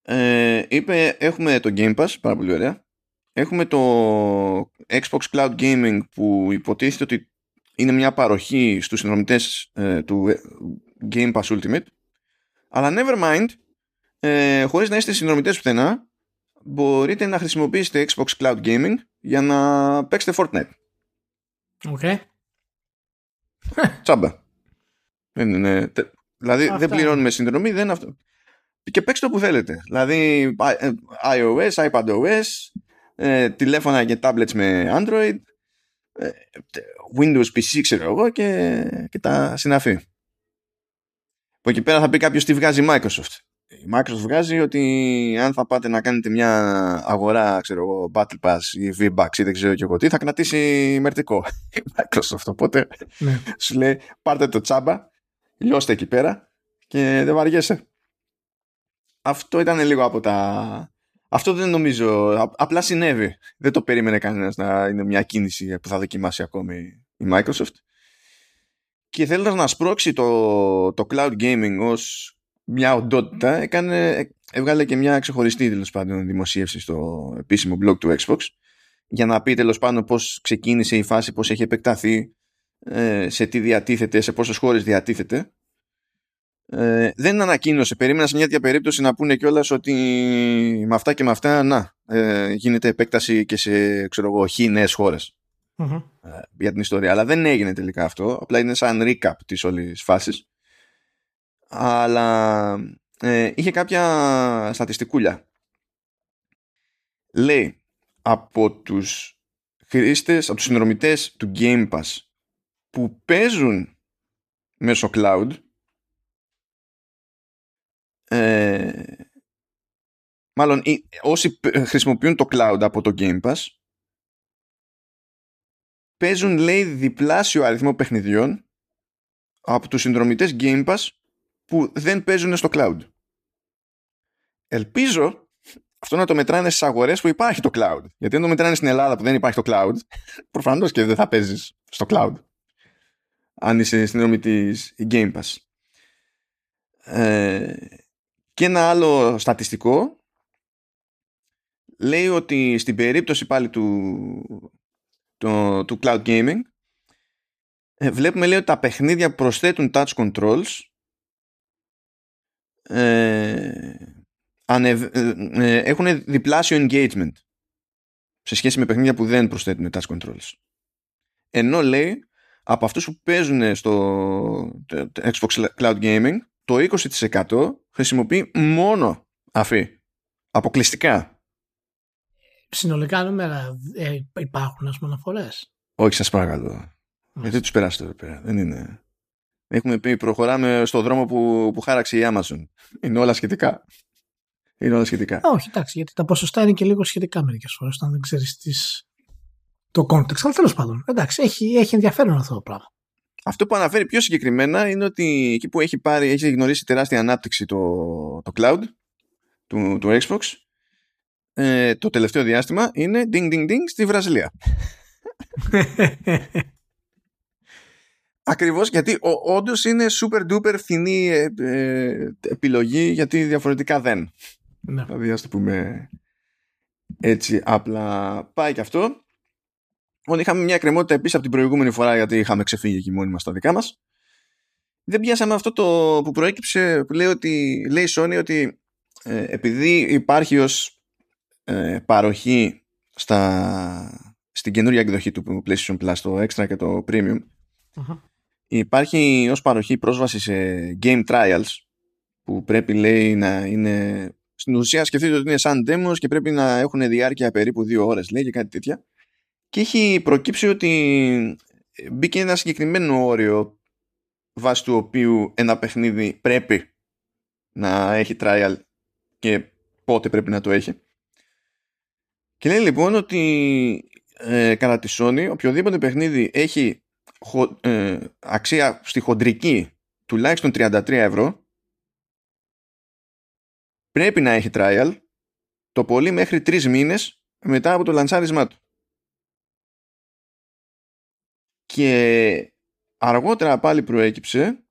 ε, είπε έχουμε το Game Pass, πάρα πολύ ωραία. Έχουμε το Xbox Cloud Gaming που υποτίθεται ότι είναι μια παροχή στους συνδρομητές ε, του ε, Game Pass Ultimate. Αλλά never mind, ε, χωρίς να είστε συνδρομητές πουθενά, μπορείτε να χρησιμοποιήσετε Xbox Cloud Gaming για να παίξετε Fortnite.
OK. Okay.
Τσάμπα. δηλαδή δεν πληρώνουμε συνδρομή, δεν αυτό και παίξτε το που θέλετε. Δηλαδή ε, iOS, iPadOS, ε, τηλέφωνα και tablets με Android, ε, Windows PC ξέρω εγώ και, και τα συναφή. Από εκεί πέρα θα πει κάποιος τι βγάζει η Microsoft. Η Microsoft βγάζει ότι αν θα πάτε να κάνετε μια αγορά, ξέρω εγώ, Battle Pass ή V-Bucks ή δεν ξέρω και εγώ τι, θα κρατήσει μερτικό η Microsoft. Οπότε ναι. σου λέει πάρτε το τσάμπα, λιώστε εκεί πέρα και δεν βαριέσαι. Αυτό ήταν λίγο από τα... Αυτό δεν νομίζω, απλά συνέβη. Δεν το περίμενε κανένας να είναι μια κίνηση που θα δοκιμάσει ακόμη η Microsoft. Και θέλοντας να σπρώξει το, το cloud gaming ως μια οντότητα, έκανε, έβγαλε και μια ξεχωριστή τέλος πάντων δημοσίευση στο επίσημο blog του Xbox για να πει τέλος πάντων πώς ξεκίνησε η φάση, πώς έχει επεκταθεί, ε, σε τι διατίθεται, σε πόσες χώρες διατίθεται ε, δεν ανακοίνωσε. Περίμενα σε μια τέτοια περίπτωση να πούνε κιόλας ότι με αυτά και με αυτά να, ε, γίνεται επέκταση και σε ξέρω εγώ, χι νέες χώρες ε, για την ιστορία. Αλλά δεν έγινε τελικά αυτό. Απλά είναι σαν recap της όλης φάσης. Αλλά ε, είχε κάποια στατιστικούλια. Λέει από τους χρήστες, από τους συνδρομητές του Game Pass που παίζουν μέσω cloud ε, μάλλον όσοι χρησιμοποιούν το cloud από το Game Pass παίζουν λέει διπλάσιο αριθμό παιχνιδιών από τους συνδρομητές Game Pass που δεν παίζουν στο cloud. Ελπίζω αυτό να το μετράνε στις αγορές που υπάρχει το cloud. Γιατί αν το μετράνε στην Ελλάδα που δεν υπάρχει το cloud, προφανώς και δεν θα παίζεις στο cloud. Αν είσαι συνδρομητής Game Pass. Ε, και ένα άλλο στατιστικό λέει ότι στην περίπτωση πάλι του, του, του cloud gaming ε, βλέπουμε λέει ότι τα παιχνίδια που προσθέτουν touch controls ε, ε, ε, έχουν διπλάσιο engagement σε σχέση με παιχνίδια που δεν προσθέτουν touch controls. Ενώ λέει από αυτούς που παίζουν στο Xbox Cloud Gaming το 20% χρησιμοποιεί μόνο αφή. Αποκλειστικά.
Συνολικά νούμερα ε, υπάρχουν ας πούμε αναφορές;
Όχι σας παρακαλώ. Γιατί τους περάσετε εδώ πέρα. Δεν είναι... Έχουμε πει προχωράμε στο δρόμο που, που χάραξε η Amazon. Είναι όλα σχετικά. Είναι όλα σχετικά.
Όχι, εντάξει, γιατί τα ποσοστά είναι και λίγο σχετικά μερικές φορές όταν δεν ξέρεις τις... το context. Αλλά τέλος πάντων, εντάξει, έχει, έχει ενδιαφέρον αυτό το πράγμα.
Αυτό που αναφέρει πιο συγκεκριμένα είναι ότι εκεί που έχει, πάρει, έχει γνωρίσει τεράστια ανάπτυξη το, το cloud του, του Xbox ε, το τελευταίο διάστημα είναι ding ding ding στη Βραζιλία. Ακριβώς γιατί ο, όντως είναι super duper φθηνή ε, ε, επιλογή γιατί διαφορετικά δεν. Ναι. Δηλαδή ας το πούμε έτσι απλά πάει και αυτό. Όταν είχαμε μια κρεμότητα επίσης από την προηγούμενη φορά γιατί είχαμε ξεφύγει εκεί μόνοι μας τα δικά μας. Δεν πιάσαμε αυτό το που προέκυψε που λέει, ότι, λέει η Sony ότι ε, επειδή υπάρχει ως ε, παροχή στα, στην καινούργια εκδοχή του PlayStation Plus το Extra και το Premium υπάρχει ως παροχή πρόσβαση σε game trials που πρέπει λέει να είναι στην ουσία σκεφτείτε ότι είναι σαν demos και πρέπει να έχουν διάρκεια περίπου δύο ώρες λέει και κάτι τέτοια και έχει προκύψει ότι μπήκε ένα συγκεκριμένο όριο βάσει του οποίου ένα παιχνίδι πρέπει να έχει trial και πότε πρέπει να το έχει. Και λέει λοιπόν ότι ε, κατά τη Sony οποιοδήποτε παιχνίδι έχει ε, αξία στη χοντρική τουλάχιστον 33 ευρώ πρέπει να έχει trial το πολύ μέχρι τρεις μήνες μετά από το λανσάρισμά του. Και αργότερα πάλι προέκυψε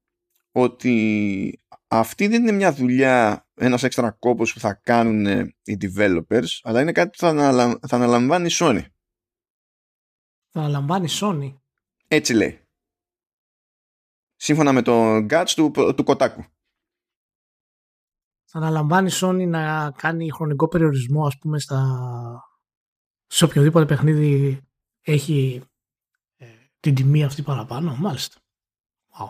ότι αυτή δεν είναι μια δουλειά, ένας έξτρα κόπος που θα κάνουν οι developers, αλλά είναι κάτι που θα, θα αναλαμβάνει η Sony.
Θα αναλαμβάνει η Sony.
Έτσι λέει. Σύμφωνα με το Guts του, του Kotaku.
Θα αναλαμβάνει η Sony να κάνει χρονικό περιορισμό, ας πούμε, στα... σε οποιοδήποτε παιχνίδι έχει την τιμή αυτή παραπάνω. Μάλιστα. Wow.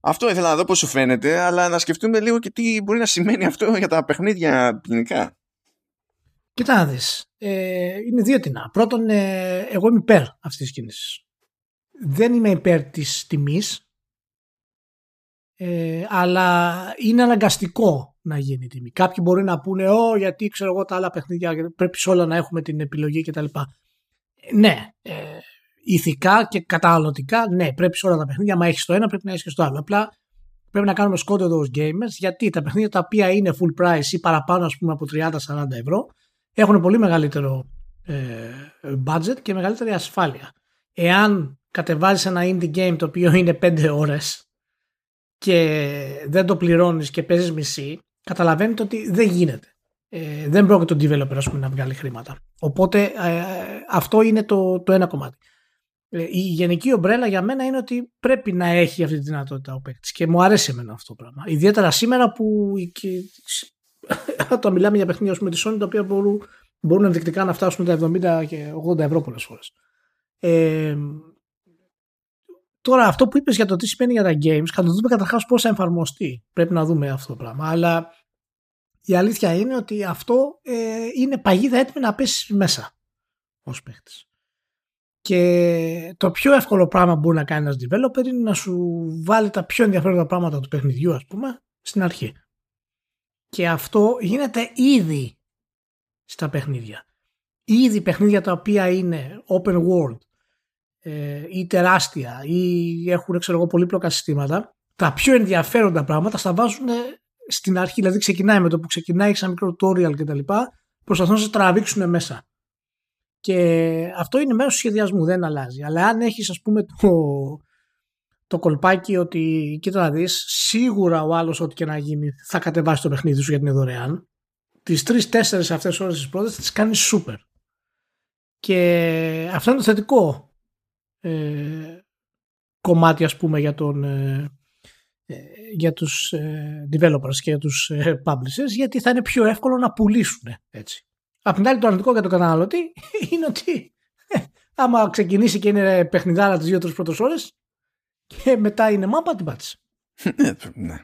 Αυτό ήθελα να δω πώς σου φαίνεται, αλλά να σκεφτούμε λίγο και τι μπορεί να σημαίνει αυτό για τα παιχνίδια γενικά.
Κοίτα να δεις. Ε, είναι δύο τεινά. Πρώτον, ε, εγώ είμαι υπέρ αυτής της κίνησης. Δεν είμαι υπέρ της τιμής, ε, αλλά είναι αναγκαστικό να γίνει η τιμή. Κάποιοι μπορεί να πούνε, Ω, γιατί ξέρω εγώ τα άλλα παιχνίδια πρέπει σε όλα να έχουμε την επιλογή κτλ ναι, ε, ηθικά και καταναλωτικά, ναι, πρέπει σε όλα τα παιχνίδια, μα έχεις το ένα, πρέπει να έχεις και στο άλλο. Απλά πρέπει να κάνουμε σκότω ως gamers γιατί τα παιχνίδια τα οποία είναι full price ή παραπάνω ας πούμε από 30-40 ευρώ έχουν πολύ μεγαλύτερο ε, budget και μεγαλύτερη ασφάλεια. Εάν κατεβάζεις ένα indie game το οποίο είναι 5 ώρες και δεν το πληρώνεις και παίζεις μισή, καταλαβαίνετε ότι δεν γίνεται. Ε, δεν πρόκειται το developer πούμε, να βγάλει χρήματα. Οπότε ε, αυτό είναι το, το ένα κομμάτι. Ε, η γενική ομπρέλα για μένα είναι ότι πρέπει να έχει αυτή τη δυνατότητα ο παίκτης και μου αρέσει εμένα αυτό το πράγμα. Ιδιαίτερα σήμερα που και, *laughs* όταν μιλάμε για παιχνίδια με της Sony τα οποία μπορούν, μπορούν ενδεικτικά να φτάσουν τα 70 και 80 ευρώ πολλές φορές. Ε, τώρα αυτό που είπες για το τι σημαίνει για τα games θα το δούμε καταρχάς πώς θα εφαρμοστεί. Πρέπει να δούμε αυτό το πράγμα. Αλλά η αλήθεια είναι ότι αυτό ε, είναι παγίδα έτοιμη να πέσει μέσα ως παίχτης. Και το πιο εύκολο πράγμα που μπορεί να κάνει ένας developer είναι να σου βάλει τα πιο ενδιαφέροντα πράγματα του παιχνιδιού ας πούμε στην αρχή. Και αυτό γίνεται ήδη στα παιχνίδια. Ήδη παιχνίδια τα οποία είναι open world ε, ή τεράστια ή έχουν ξέρω εγώ πολύπλοκα συστήματα τα πιο ενδιαφέροντα πράγματα στα βάζουν στην αρχή, δηλαδή ξεκινάει με το που ξεκινάει, έχει ένα μικρό tutorial κτλ. Προσπαθούν να σε τραβήξουν μέσα. Και αυτό είναι μέρος του σχεδιασμού, δεν αλλάζει. Αλλά αν έχεις, ας πούμε, το, το κολπάκι ότι κοίτα να δεις, σίγουρα ο άλλος, ό,τι και να γίνει, θα κατεβάσει το παιχνίδι σου γιατί είναι δωρεάν. Τις τρει-τέσσερι αυτές ώρες της πρώτης θα τις κάνεις super. Και αυτό είναι το θετικό ε, κομμάτι, ας πούμε, για τον, ε, ε, για τους ε, developers και για τους ε, publishers γιατί θα είναι πιο εύκολο να πουλήσουν έτσι. Απ' την άλλη το αρνητικό για τον καταναλωτή *laughs* είναι ότι άμα ξεκινήσει και είναι παιχνιδάρα τις δύο-τρεις πρώτες ώρες και μετά είναι μάπα την πάτησε. *laughs* ναι.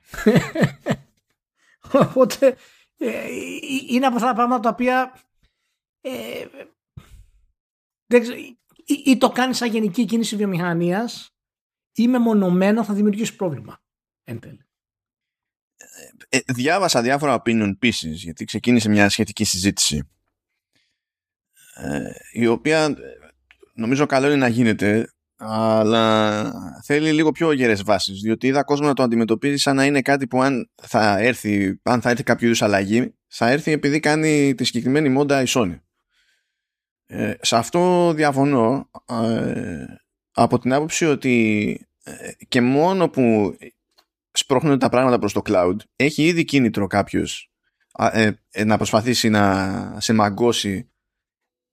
*laughs* Οπότε είναι από αυτά τα πράγματα τα οποία ε, δεν ή, ή, το κάνεις σαν γενική κίνηση βιομηχανίας ή μεμονωμένο θα δημιουργήσει πρόβλημα εν τέλει.
Ε, ε, διάβασα διάφορα opinion pieces γιατί ξεκίνησε μια σχετική συζήτηση ε, η οποία ε, νομίζω καλό είναι να γίνεται αλλά θέλει λίγο πιο γερές βάσεις διότι είδα κόσμο να το αντιμετωπίζει σαν να είναι κάτι που αν θα έρθει, αν θα έρθει κάποιο είδους αλλαγή θα έρθει επειδή κάνει τη συγκεκριμένη μόντα η Sony. Ε, σε αυτό διαφωνώ ε, από την άποψη ότι και μόνο που σπρώχνουν τα πράγματα προς το cloud έχει ήδη κίνητρο κάποιος ε, ε, να προσπαθήσει να σε μαγκώσει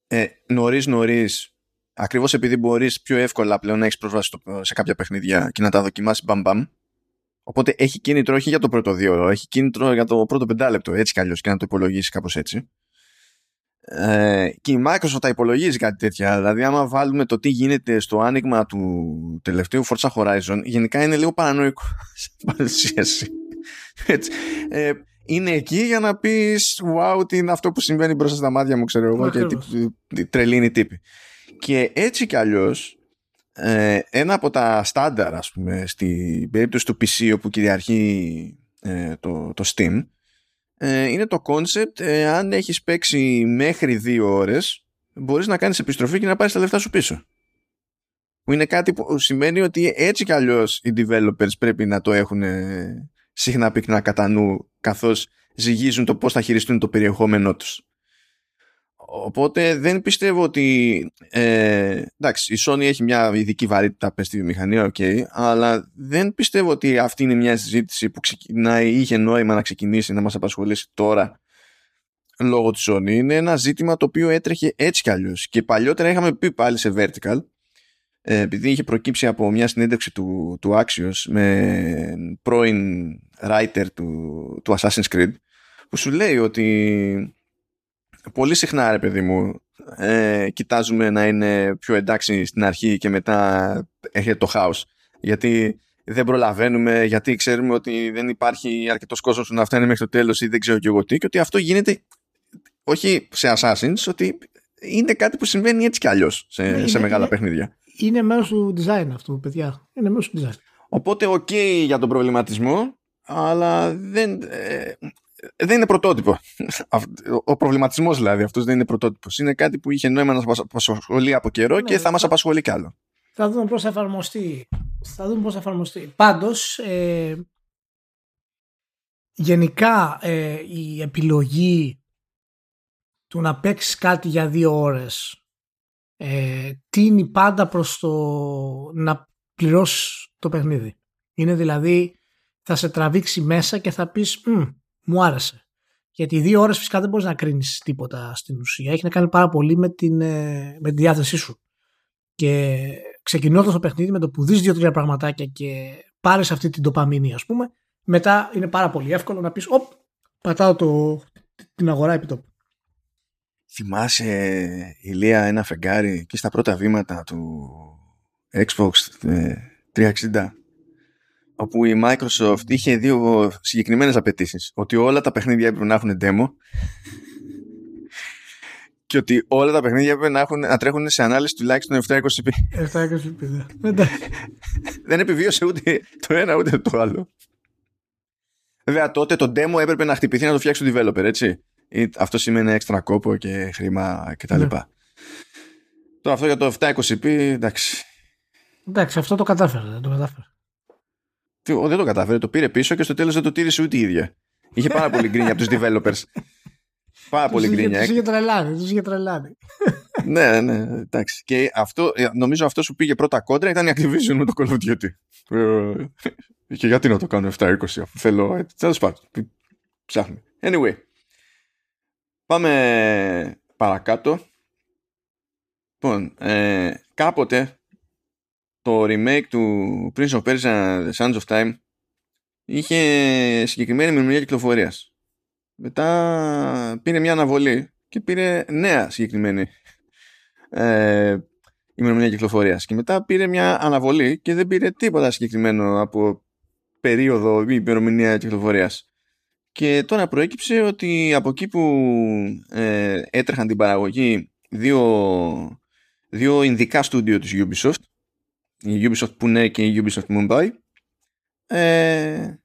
ε, νωρίς νωρίς ακριβώς επειδή μπορείς πιο εύκολα πλέον να έχεις πρόσβαση σε κάποια παιχνίδια και να τα δοκιμάσεις μπαμ μπαμ. Οπότε έχει κίνητρο όχι για το πρώτο δύο έχει κίνητρο για το πρώτο πεντάλεπτο έτσι κι αλλιώς και να το υπολογίσεις κάπως έτσι ε, και η Microsoft τα υπολογίζει κάτι τέτοια. Δηλαδή, άμα βάλουμε το τι γίνεται στο άνοιγμα του τελευταίου Forza Horizon, γενικά είναι λίγο παρανοϊκό *laughs* σε παρουσίαση. Έτσι. Ε, είναι εκεί για να πεις wow, τι είναι αυτό που συμβαίνει μπροστά στα μάτια μου, ξέρω εγώ, και τι, τρελή τύπη. Και έτσι κι αλλιώς, ε, ένα από τα στάνταρ, ας πούμε, στην περίπτωση του PC όπου κυριαρχεί ε, το, το Steam, ε, είναι το concept ε, αν έχεις παίξει μέχρι δύο ώρες μπορείς να κάνεις επιστροφή και να πάρεις τα λεφτά σου πίσω. Που είναι κάτι που σημαίνει ότι έτσι κι αλλιώς οι developers πρέπει να το έχουν ε, συχνά πυκνά κατά νου καθώς ζυγίζουν το πώς θα χειριστούν το περιεχόμενό τους Οπότε δεν πιστεύω ότι. Ε, εντάξει, η Sony έχει μια ειδική βαρύτητα πες στη βιομηχανία, ok, αλλά δεν πιστεύω ότι αυτή είναι μια συζήτηση που ξεκινάει, είχε νόημα να ξεκινήσει να μας απασχολήσει τώρα λόγω της Sony. Είναι ένα ζήτημα το οποίο έτρεχε έτσι κι αλλιώς. Και παλιότερα είχαμε πει πάλι σε vertical, ε, επειδή είχε προκύψει από μια συνέντευξη του, του Axios με πρώην writer του, του Assassin's Creed, που σου λέει ότι πολύ συχνά ρε παιδί μου ε, κοιτάζουμε να είναι πιο εντάξει στην αρχή και μετά έρχεται το χάος γιατί δεν προλαβαίνουμε γιατί ξέρουμε ότι δεν υπάρχει αρκετός κόσμος να φτάνει μέχρι το τέλος ή δεν ξέρω και εγώ τι και ότι αυτό γίνεται όχι σε Assassins ότι είναι κάτι που συμβαίνει έτσι κι αλλιώς σε, σε μεγάλα παιχνίδια.
Είναι μέρος του design αυτό, παιδιά. Είναι μέρος του design.
Οπότε, οκ για τον προβληματισμό, αλλά δεν, ε, δεν είναι πρωτότυπο. Ο προβληματισμός δηλαδή αυτός δεν είναι πρωτότυπος. Είναι κάτι που είχε νόημα να μας απασχολεί από καιρό ναι, και θα, θα μας απασχολεί κι άλλο.
Θα δούμε πώς θα εφαρμοστεί. Θα δούμε πώς θα εφαρμοστεί. Πάντως, ε, γενικά ε, η επιλογή του να παίξεις κάτι για δύο ώρες ε, τίνει πάντα προς το να πληρώσεις το παιχνίδι. Είναι δηλαδή θα σε τραβήξει μέσα και θα πεις μου άρεσε. Γιατί δύο ώρες φυσικά δεν μπορείς να κρίνεις τίποτα στην ουσία. Έχει να κάνει πάρα πολύ με, την, ε, με τη διάθεσή σου. Και ξεκινώντας το παιχνίδι με το που δεις δύο-τρία πραγματάκια και πάρεις αυτή την τοπαμίνη ας πούμε, μετά είναι πάρα πολύ εύκολο να πεις «Οπ, πατάω το, την αγορά επί τόπου».
Θυμάσαι, Ηλία, ένα φεγγάρι και στα πρώτα βήματα του Xbox 360 ε, όπου η Microsoft είχε δύο συγκεκριμένες απαιτήσεις. Ότι όλα τα παιχνίδια έπρεπε να έχουν demo και ότι όλα τα παιχνίδια έπρεπε να, έχουν, να τρέχουν σε ανάλυση τουλάχιστον 720p.
720p, ναι.
Δεν επιβίωσε ούτε το ένα ούτε το άλλο. Βέβαια τότε το demo έπρεπε να χτυπηθεί να το φτιάξει το developer, έτσι. Αυτό σημαίνει έξτρα κόπο και χρήμα κτλ. Ναι. Τώρα αυτό για το 720p, εντάξει.
Εντάξει, αυτό το κατάφερε. Δεν το κατάφερε.
Τι, δεν το κατάφερε, το πήρε πίσω και στο τέλος δεν το τήρησε ούτε η ίδια. Είχε πάρα πολύ γκρίνια από τους developers. *laughs* Πάρα πολύ γκρίνια.
Τους είχε τρελάνει, τους είχε τρελάνει. *laughs*
ναι, ναι, εντάξει. Και αυτό, ε, νομίζω αυτό που πήγε πρώτα κόντρα ήταν η Activision με το Call of Duty. Ε, και γιατί να το κάνω 7-20 αφού θέλω. Ε, Τέλος πάντων. Ψάχνουμε. Anyway. Πάμε παρακάτω. Λοιπόν, ε, κάποτε το remake του Prince of Persia The Sands of Time είχε συγκεκριμένη μνημονία κυκλοφορία. Μετά πήρε μια αναβολή και πήρε νέα συγκεκριμένη ε, ημερομηνία κυκλοφορία. Και μετά πήρε μια αναβολή και δεν πήρε τίποτα συγκεκριμένο από περίοδο ή ημερομηνία κυκλοφορίας. Και τώρα προέκυψε ότι από εκεί που ε, έτρεχαν την παραγωγή δύο, δύο ειδικά στούντιο της Ubisoft η Ubisoft Pune και η Ubisoft Mumbai ε,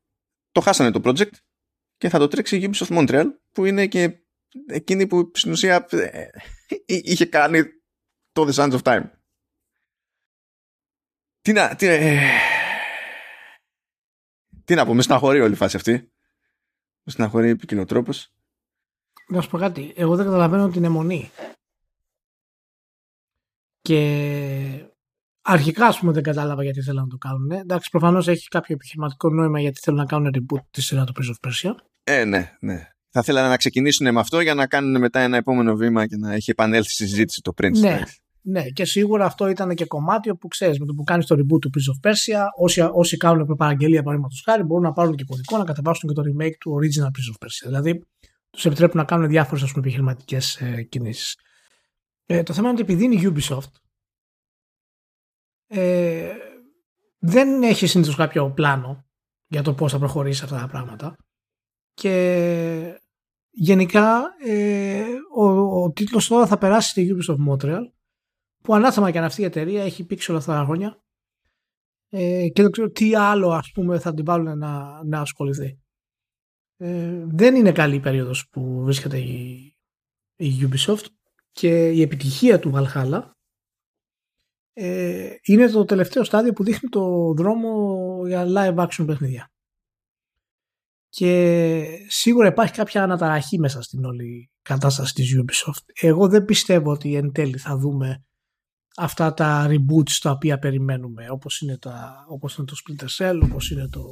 το χάσανε το project και θα το τρέξει η Ubisoft Montreal που είναι και εκείνη που στην ουσία ε, *laughs* είχε κάνει το The Sands of Time. Τι να, τι, ε, τι να πω, με στεναχωρεί όλη η φάση αυτή. Με στεναχωρεί επικοινωτρόπος.
Να σου πω κάτι, εγώ δεν καταλαβαίνω την αιμονή. Και Αρχικά, ας πούμε, δεν κατάλαβα γιατί θέλουν να το κάνουν. Εντάξει, προφανώς έχει κάποιο επιχειρηματικό νόημα γιατί θέλουν να κάνουν reboot τη σειρά του Prince of Persia.
Ε, ναι, ναι. Θα θέλανε να ξεκινήσουν με αυτό για να κάνουν μετά ένα επόμενο βήμα και να έχει επανέλθει στη συζήτηση το Prince.
Ναι, ναι, και σίγουρα αυτό ήταν και κομμάτι όπου ξέρεις με το που κάνεις το reboot του Prince of Persia, όσοι, όσοι κάνουν προπαραγγελία παραδείγματος χάρη μπορούν να πάρουν και κωδικό να κατεβάσουν και το remake του original Prince of Persia. Δηλαδή τους επιτρέπουν να κάνουν διάφορες επιχειρηματικές ε, κινήσεις. Ε, το θέμα είναι ότι επειδή είναι η Ubisoft, ε, δεν έχει συνήθως κάποιο πλάνο για το πώς θα προχωρήσεις αυτά τα πράγματα και γενικά ε, ο, ο τίτλος τώρα θα περάσει στη Ubisoft Montreal που ανάθεμα και αν αυτή η εταιρεία έχει πήξει όλα αυτά τα χρόνια ε, και δεν ξέρω τι άλλο ας πούμε θα την βάλουν να, να ασχοληθεί. Ε, δεν είναι καλή η περίοδος που βρίσκεται η, η Ubisoft και η επιτυχία του Valhalla ε, είναι το τελευταίο στάδιο που δείχνει το δρόμο για live action παιχνίδια. Και σίγουρα υπάρχει κάποια αναταραχή μέσα στην όλη κατάσταση της Ubisoft. Εγώ δεν πιστεύω ότι εν τέλει θα δούμε αυτά τα reboots τα οποία περιμένουμε όπως είναι, τα, όπως είναι το Splinter Cell, όπως είναι το,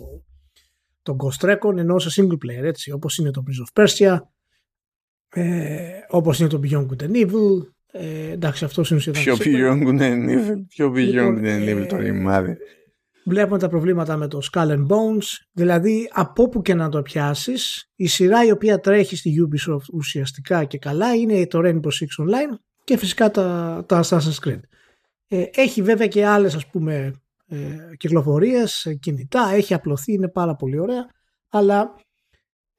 το Ghost Recon ενώ σε single player έτσι, όπως είναι το Prince of Persia ε, όπως είναι το Beyond Good and Evil ε, εντάξει, αυτός είναι ουσιαστικά.
Πιο Beyond Good and Evil, πιο Beyond Good and Evil το ρημάδι.
Βλέπουμε τα προβλήματα με το Skull and Bones. Δηλαδή, από όπου και να το πιάσεις, η σειρά η οποία τρέχει στη Ubisoft ουσιαστικά και καλά είναι το Rainbow Six Online και φυσικά τα, τα Assassin's Creed. Ε, έχει βέβαια και άλλες ας πούμε ε, κυκλοφορίες, κινητά, έχει απλωθεί, είναι πάρα πολύ ωραία, αλλά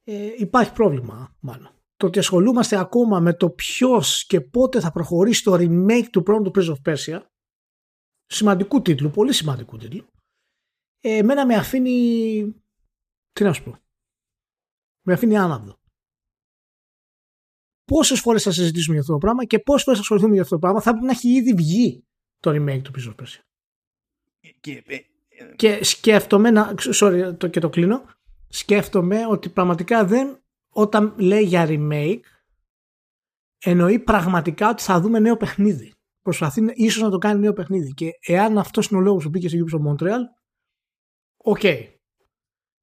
ε, υπάρχει πρόβλημα μάλλον το ότι ασχολούμαστε ακόμα με το ποιος και πότε θα προχωρήσει το remake του πρώτου Prince of Persia, σημαντικού τίτλου, πολύ σημαντικού τίτλου, ε, εμένα με αφήνει, τι να σου πω, με αφήνει άναυδο. Πόσες φορές θα συζητήσουμε για αυτό το πράγμα και πόσες φορές θα ασχοληθούμε για αυτό το πράγμα, θα πρέπει να έχει ήδη βγει το remake του Prince of Persia. Και, ε, και σκέφτομαι, sorry, το, και το κλείνω, σκέφτομαι ότι πραγματικά δεν όταν λέει για remake εννοεί πραγματικά ότι θα δούμε νέο παιχνίδι. Προσπαθεί ίσως να το κάνει νέο παιχνίδι. Και εάν αυτός είναι ο λόγος που μπήκε στο Ubisoft Montreal, OK. Okay.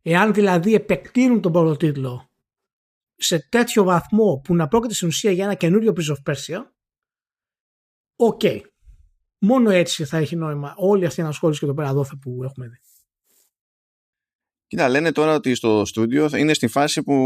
Εάν δηλαδή επεκτείνουν τον πρώτο τίτλο σε τέτοιο βαθμό που να πρόκειται στην ουσία για ένα καινούριο Prince of Persia, OK. Okay. Μόνο έτσι θα έχει νόημα όλη αυτή η ενασχόληση και το πέρα δώθε που έχουμε δει.
Κοίτα, λένε τώρα ότι στο στούντιο θα είναι στη φάση που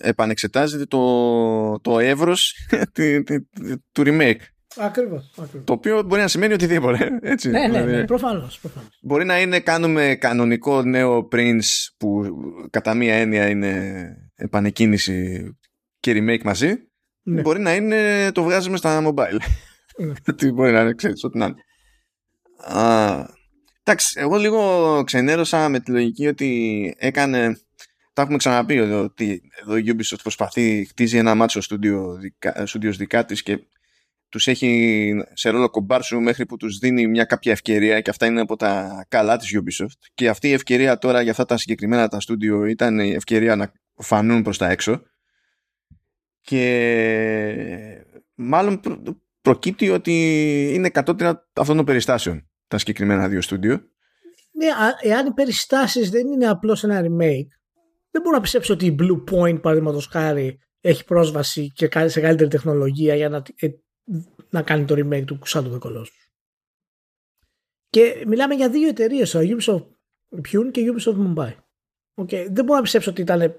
επανεξετάζεται το, το εύρος *laughs* του remake.
Ακριβώς,
Το οποίο μπορεί να σημαίνει οτιδήποτε. *laughs* Έτσι,
ναι, ναι, δηλαδή, ναι, προφανώς, προφανώς.
Μπορεί να είναι κάνουμε κανονικό νέο Prince που κατά μία έννοια είναι επανεκκίνηση και remake μαζί. Ναι. Μπορεί να είναι το βγάζουμε στα mobile. Ναι. *laughs* Τι μπορεί να είναι, ξέρεις, ό,τι να είναι. Εντάξει, εγώ λίγο ξενέρωσα με τη λογική ότι έκανε. Τα έχουμε ξαναπεί ότι εδώ η Ubisoft προσπαθεί, χτίζει ένα μάτσο στούντιο δικά, δικά της και τους έχει σε ρόλο κομπάρσου μέχρι που τους δίνει μια κάποια ευκαιρία και αυτά είναι από τα καλά της Ubisoft και αυτή η ευκαιρία τώρα για αυτά τα συγκεκριμένα τα στούντιο ήταν η ευκαιρία να φανούν προς τα έξω και μάλλον προκύπτει ότι είναι κατώτερα αυτών των περιστάσεων τα συγκεκριμένα δύο στούντιο.
Ναι, εάν οι περιστάσεις δεν είναι απλώς ένα remake, δεν μπορώ να πιστέψω ότι η Blue Point, παραδείγματος χάρη, έχει πρόσβαση και κάνει σε καλύτερη τεχνολογία για να, ε, να κάνει το remake του σαν το Colossus. Και μιλάμε για δύο εταιρείες, ο Ubisoft Pune και Ubisoft Mumbai. Okay. Δεν μπορώ να πιστέψω ότι ήταν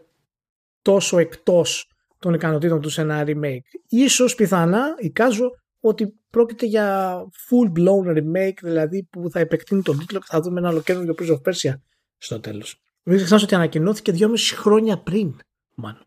τόσο εκτός των ικανοτήτων τους σε ένα remake. Ίσως πιθανά, εικάζω, ότι πρόκειται για full blown remake, δηλαδή που θα επεκτείνει τον τίτλο και θα δούμε ένα ολοκαίρινο Prince of Persia στο τέλος. Μην ξεχνάς ότι ανακοινώθηκε δυόμιση χρόνια πριν, μάλλον.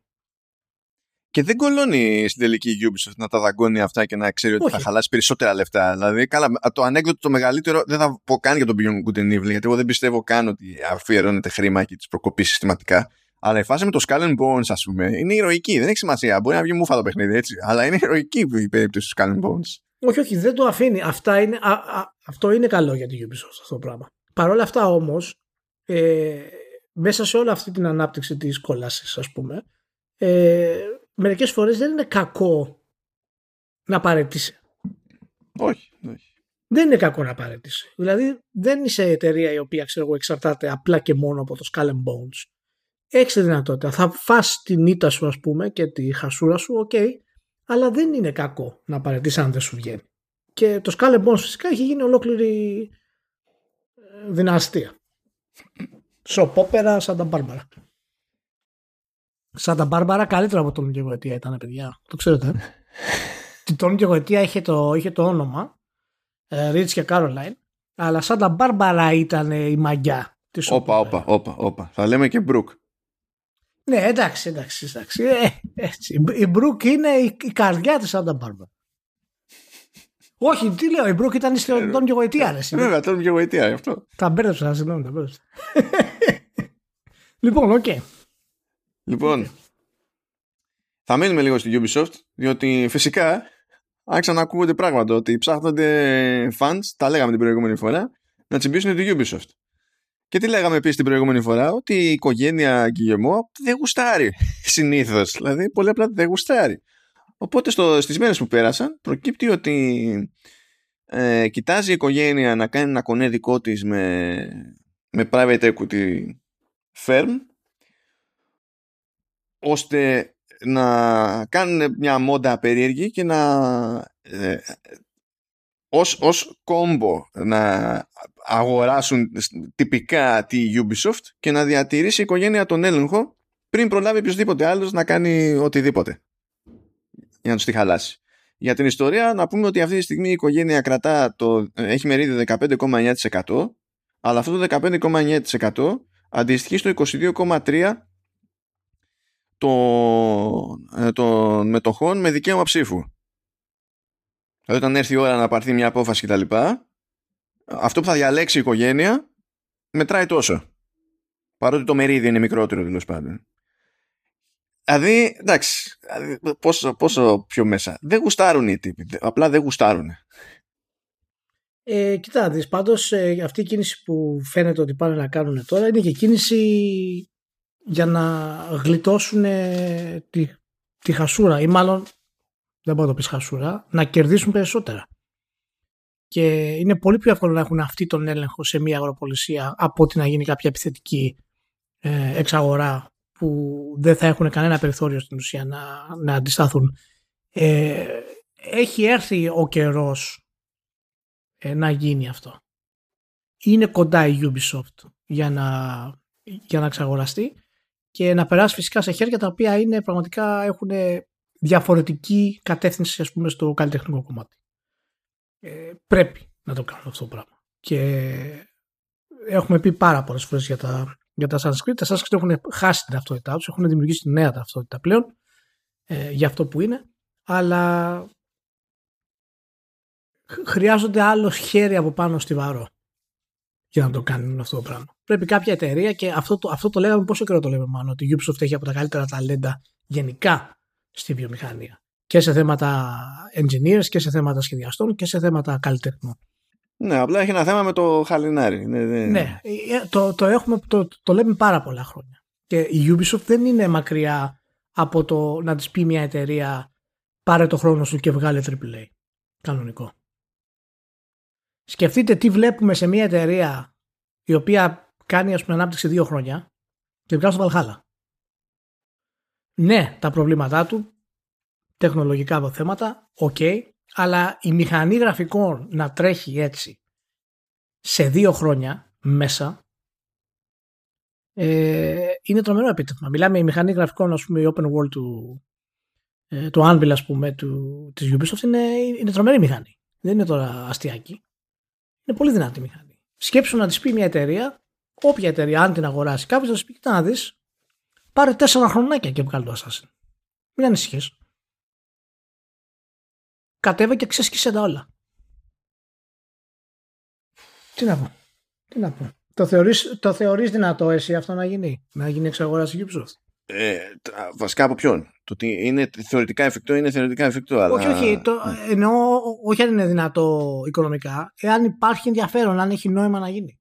Και δεν κολώνει στην τελική Ubisoft να τα δαγκώνει αυτά και να ξέρει ότι θα χαλάσει περισσότερα λεφτά. Δηλαδή, καλά, το ανέκδοτο το μεγαλύτερο δεν θα πω καν για τον Beyond Good and Evil, γιατί εγώ δεν πιστεύω καν ότι αφιερώνεται χρήμα και τις προκοπεί συστηματικά. Αλλά η φάση με το Skull and Bones, ας πούμε, είναι ηρωική. Δεν έχει σημασία. Μπορεί να βγει μούφα το παιχνίδι έτσι. Αλλά είναι ηρωική η περίπτωση του Skull and Bones.
Όχι, όχι, δεν το αφήνει. Αυτά είναι, α, α, αυτό είναι καλό για την Ubisoft αυτό το πράγμα. Παρ' όλα αυτά όμως, ε, μέσα σε όλη αυτή την ανάπτυξη της κόλασης, ας πούμε, ε, μερικές φορές δεν είναι κακό να παρατήσεις.
Όχι, όχι.
Δεν είναι κακό να παρατήσεις. Δηλαδή, δεν είσαι εταιρεία η οποία ξέρω εγώ, εξαρτάται απλά και μόνο από το Skull and Bones έχεις τη δυνατότητα. Θα φας την ήττα σου, ας πούμε, και τη χασούρα σου, OK, okay, αλλά δεν είναι κακό να παρετήσει αν δεν σου βγαίνει. Και το Skull Bones φυσικά έχει γίνει ολόκληρη ε, δυναστεία. Σοπόπερα σαν τα Μπάρμπαρα. Σαν τα Μπάρμπαρα καλύτερα από τον και γοητεία ήταν, παιδιά. Το ξέρετε. Την *laughs* τον και γοητεία είχε το, είχε το όνομα Ρίτς και Κάρολάιν αλλά σαν τα Μπάρμπαρα ήταν η μαγιά της
Όπα, όπα, όπα, όπα. Θα λέμε και Μπρουκ.
Ναι, εντάξει, εντάξει. εντάξει. Ε, έτσι. Η Μπρουκ είναι η, η καρδιά της Σάντα Μπάρμπαρα. Όχι, τι λέω, η Μπρουκ ήταν στον Τόλμη και Γοητεία.
Βέβαια, Τόλμη και Γοητεία, αυτό.
Τα μπέρδεψα, συγγνώμη, τα μπέρδεψα. *laughs* λοιπόν, OK. Okay.
Λοιπόν, θα μείνουμε λίγο στη Ubisoft, διότι φυσικά άρχισαν να ακούγονται πράγματα ότι ψάχνονται funds, τα λέγαμε την προηγούμενη φορά, να τσιμπήσουν τη Ubisoft. Και τι λέγαμε επίσης την προηγούμενη φορά, ότι η οικογένεια Γκυγεμό δεν γουστάρει *laughs* συνήθως. Δηλαδή, πολύ απλά δεν γουστάρει. Οπότε στο, στις μέρες που πέρασαν προκύπτει ότι ε, κοιτάζει η οικογένεια να κάνει ένα κονέ δικό της με, με private equity firm ώστε να κάνουν μια μόντα περίεργη και να ε, ως, ως κόμπο να αγοράσουν τυπικά τη Ubisoft και να διατηρήσει η οικογένεια τον έλεγχο πριν προλάβει οποιοδήποτε άλλος να κάνει οτιδήποτε για να τους τη χαλάσει. Για την ιστορία να πούμε ότι αυτή τη στιγμή η οικογένεια κρατά το, έχει μερίδιο 15,9% αλλά αυτό το 15,9% αντιστοιχεί στο 22,3% των, των μετοχών με δικαίωμα ψήφου. Δηλαδή όταν έρθει η ώρα να πάρθει μια απόφαση κτλ αυτό που θα διαλέξει η οικογένεια μετράει τόσο. Παρότι το μερίδιο είναι μικρότερο τέλος πάντων. Δηλαδή, εντάξει, δηλαδή, πόσο, πόσο πιο μέσα. Δεν γουστάρουν οι τύποι. Απλά δεν γουστάρουν.
Ε, κοιτά, πάντως ε, αυτή η κίνηση που φαίνεται ότι πάνε να κάνουν τώρα είναι και κίνηση για να γλιτώσουν τη, τη χασούρα ή μάλλον δεν μπορώ να το πεις χασούρα, να κερδίσουν περισσότερα. Και είναι πολύ πιο εύκολο να έχουν αυτή τον έλεγχο σε μια αγροπολισία από ότι να γίνει κάποια επιθετική ε, εξαγορά που δεν θα έχουν κανένα περιθώριο στην ουσία να, να αντιστάθουν. Ε, έχει έρθει ο καιρός ε, να γίνει αυτό. Είναι κοντά η Ubisoft για να, για να εξαγοραστεί και να περάσει φυσικά σε χέρια τα οποία είναι πραγματικά έχουν διαφορετική κατεύθυνση ας πούμε στο καλλιτεχνικό κομμάτι. Ε, πρέπει να το κάνουν αυτό το πράγμα. Και έχουμε πει πάρα πολλές φορές για τα, για τα Sanskrit. Τα Sanskrit έχουν χάσει την ταυτότητά τους, έχουν δημιουργήσει νέα ταυτότητα πλέον ε, για αυτό που είναι, αλλά χρειάζονται άλλο χέρι από πάνω στη βαρό για να το κάνουν αυτό το πράγμα. Πρέπει κάποια εταιρεία και αυτό το, αυτό το λέγαμε πόσο καιρό το λέμε μάλλον ότι η Ubisoft έχει από τα καλύτερα ταλέντα γενικά στη βιομηχανία. Και σε θέματα engineers και σε θέματα σχεδιαστών και σε θέματα καλλιτεχνών.
Ναι, απλά έχει ένα θέμα με το χαλινάρι. Ναι, ναι.
ναι το, το, έχουμε, το, το λέμε πάρα πολλά χρόνια. Και η Ubisoft δεν είναι μακριά από το να της πει μια εταιρεία πάρε το χρόνο σου και βγάλε AAA. Κανονικό. Σκεφτείτε τι βλέπουμε σε μια εταιρεία η οποία κάνει ας πούμε ανάπτυξη δύο χρόνια και βγάζει το Valhalla. Ναι, τα προβλήματά του, τεχνολογικά θέματα, οκ, αλλά η μηχανή γραφικών να τρέχει έτσι σε δύο χρόνια μέσα ε, είναι τρομερό επίτευγμα. Μιλάμε η μηχανή γραφικών, ας πούμε, η open world του, ε, του Anvil, ας πούμε, του, της Ubisoft είναι, είναι τρομερή μηχανή. Δεν είναι τώρα αστιακή. Είναι πολύ δυνατή μηχανή. Σκέψου να της πει μια εταιρεία, όποια εταιρεία, αν την αγοράσει κάποιος, θα σου πει: Κοίτα να δεις, πάρε τέσσερα χρονάκια και βγάλει το Assassin. Μην ανησυχείς. Κατέβα και ξέσκησε τα όλα. Τι να πω. Τι να πω. Το θεωρείς, το θεωρείς δυνατό εσύ αυτό να γίνει, να γίνει εξαγοράση Ubisoft;
Ε, βασικά από ποιον; Το ότι είναι θεωρητικά εφικτό είναι θεωρητικά εφικτό. Αλλά...
Όχι, όχι. Το, εννοώ όχι αν είναι δυνατό οικονομικά, εάν υπάρχει ενδιαφέρον, αν έχει νόημα να γίνει.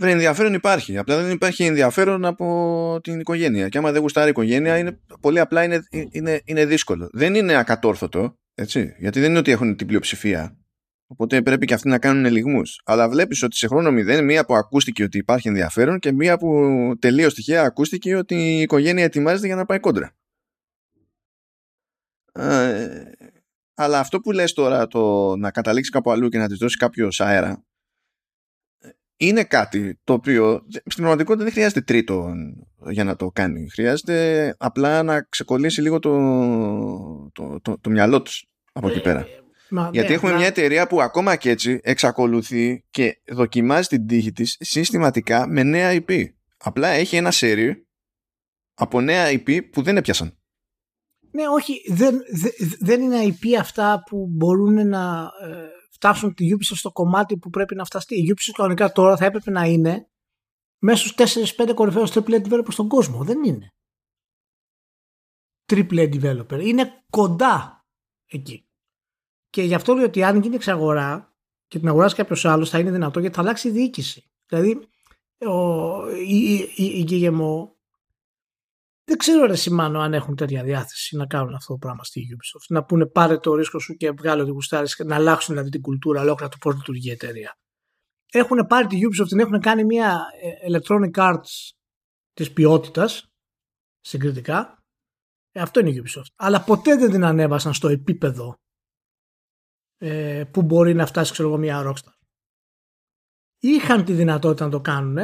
Δεν ενδιαφέρον υπάρχει. Απλά δεν υπάρχει ενδιαφέρον από την οικογένεια. Και άμα δεν γουστάρει η οικογένεια, είναι, πολύ απλά είναι, είναι, είναι δύσκολο. Δεν είναι ακατόρθωτο, έτσι. Γιατί δεν είναι ότι έχουν την πλειοψηφία. Οπότε πρέπει και αυτοί να κάνουν ελιγμούς. Αλλά βλέπεις ότι σε χρόνο μηδέν, μία που ακούστηκε ότι υπάρχει ενδιαφέρον και μία που τελείως τυχαία ακούστηκε ότι η οικογένεια ετοιμάζεται για να πάει κόντρα. Ε, αλλά αυτό που λες τώρα, το να καταλήξεις κάπου αλλού και να της δώσεις κάποιος αέρα, είναι κάτι το οποίο στην πραγματικότητα δεν χρειάζεται τρίτο για να το κάνει. Χρειάζεται απλά να ξεκολλήσει λίγο το, το, το, το μυαλό τους από εκεί πέρα. Μα, Γιατί ναι, έχουμε μια εταιρεία που ακόμα και έτσι εξακολουθεί και δοκιμάζει την τύχη της συστηματικά με νέα IP. Απλά έχει ένα σερί από νέα IP που δεν έπιασαν.
Ναι, όχι, δεν, δεν είναι IP αυτά που μπορούν να ε, φτάσουν τη Ubisoft στο κομμάτι που πρέπει να φταστεί. Η Ubisoft κανονικά τώρα θα έπρεπε να είναι μέσα στους 4-5 κορυφαίους AAA developers στον κόσμο. Δεν είναι. AAA developer. Είναι κοντά εκεί. Και γι' αυτό λέω ότι αν γίνει εξαγορά και την αγοράσει κάποιος άλλος, θα είναι δυνατό γιατί θα αλλάξει η διοίκηση. Δηλαδή, ο, η, η, η, η δεν ξέρω ρε Σιμάνο αν έχουν τέτοια διάθεση να κάνουν αυτό το πράγμα στη Ubisoft. Να πούνε πάρε το ρίσκο σου και βγάλε ότι γουστάρεις να αλλάξουν δηλαδή την κουλτούρα ολόκληρα του πώς λειτουργεί η εταιρεία. Έχουν πάρει τη Ubisoft, την έχουν κάνει μια ε, Electronic Arts της ποιότητας συγκριτικά. Ε, αυτό είναι η Ubisoft. Αλλά ποτέ δεν την ανέβασαν στο επίπεδο ε, που μπορεί να φτάσει ξέρω εγώ μια Rockstar. Είχαν τη δυνατότητα να το κάνουν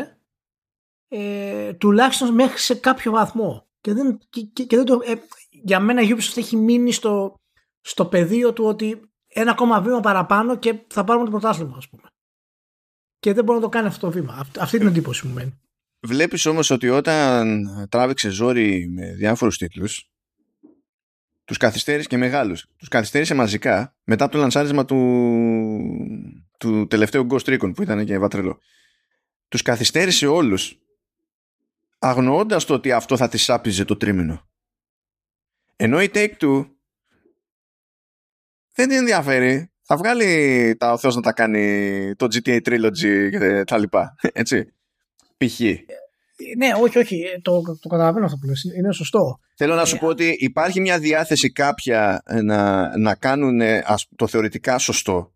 ε, τουλάχιστον μέχρι σε κάποιο βαθμό. Και δεν, και, και δεν το, ε, για μένα η Ubisoft έχει μείνει στο, στο πεδίο του ότι ένα ακόμα βήμα παραπάνω και θα πάρουμε το πρωτάθλημα ας πούμε. Και δεν μπορεί να το κάνει αυτό το βήμα. Αυτή την εντύπωση μου μένει.
Βλέπεις όμως ότι όταν τράβηξε ζόρι με διάφορους τίτλους τους καθυστέρησε και μεγάλους. Τους καθυστέρησε μαζικά μετά από το λανσάρισμα του, του τελευταίου Ghost Recon που ήταν και βατρελό. Τους καθυστέρησε όλους αγνοώντας το ότι αυτό θα της σάπιζε το τρίμηνο. Ενώ η Take-Two δεν την ενδιαφέρει. Θα βγάλει τα ο Θεός να τα κάνει το GTA Trilogy και τα λοιπά. *laughs* Έτσι. Π.χ.
ναι, όχι, όχι. Ε, το, το καταλαβαίνω αυτό που λες. Είναι σωστό.
Θέλω να σου πω ότι υπάρχει μια διάθεση κάποια να, να κάνουν το θεωρητικά σωστό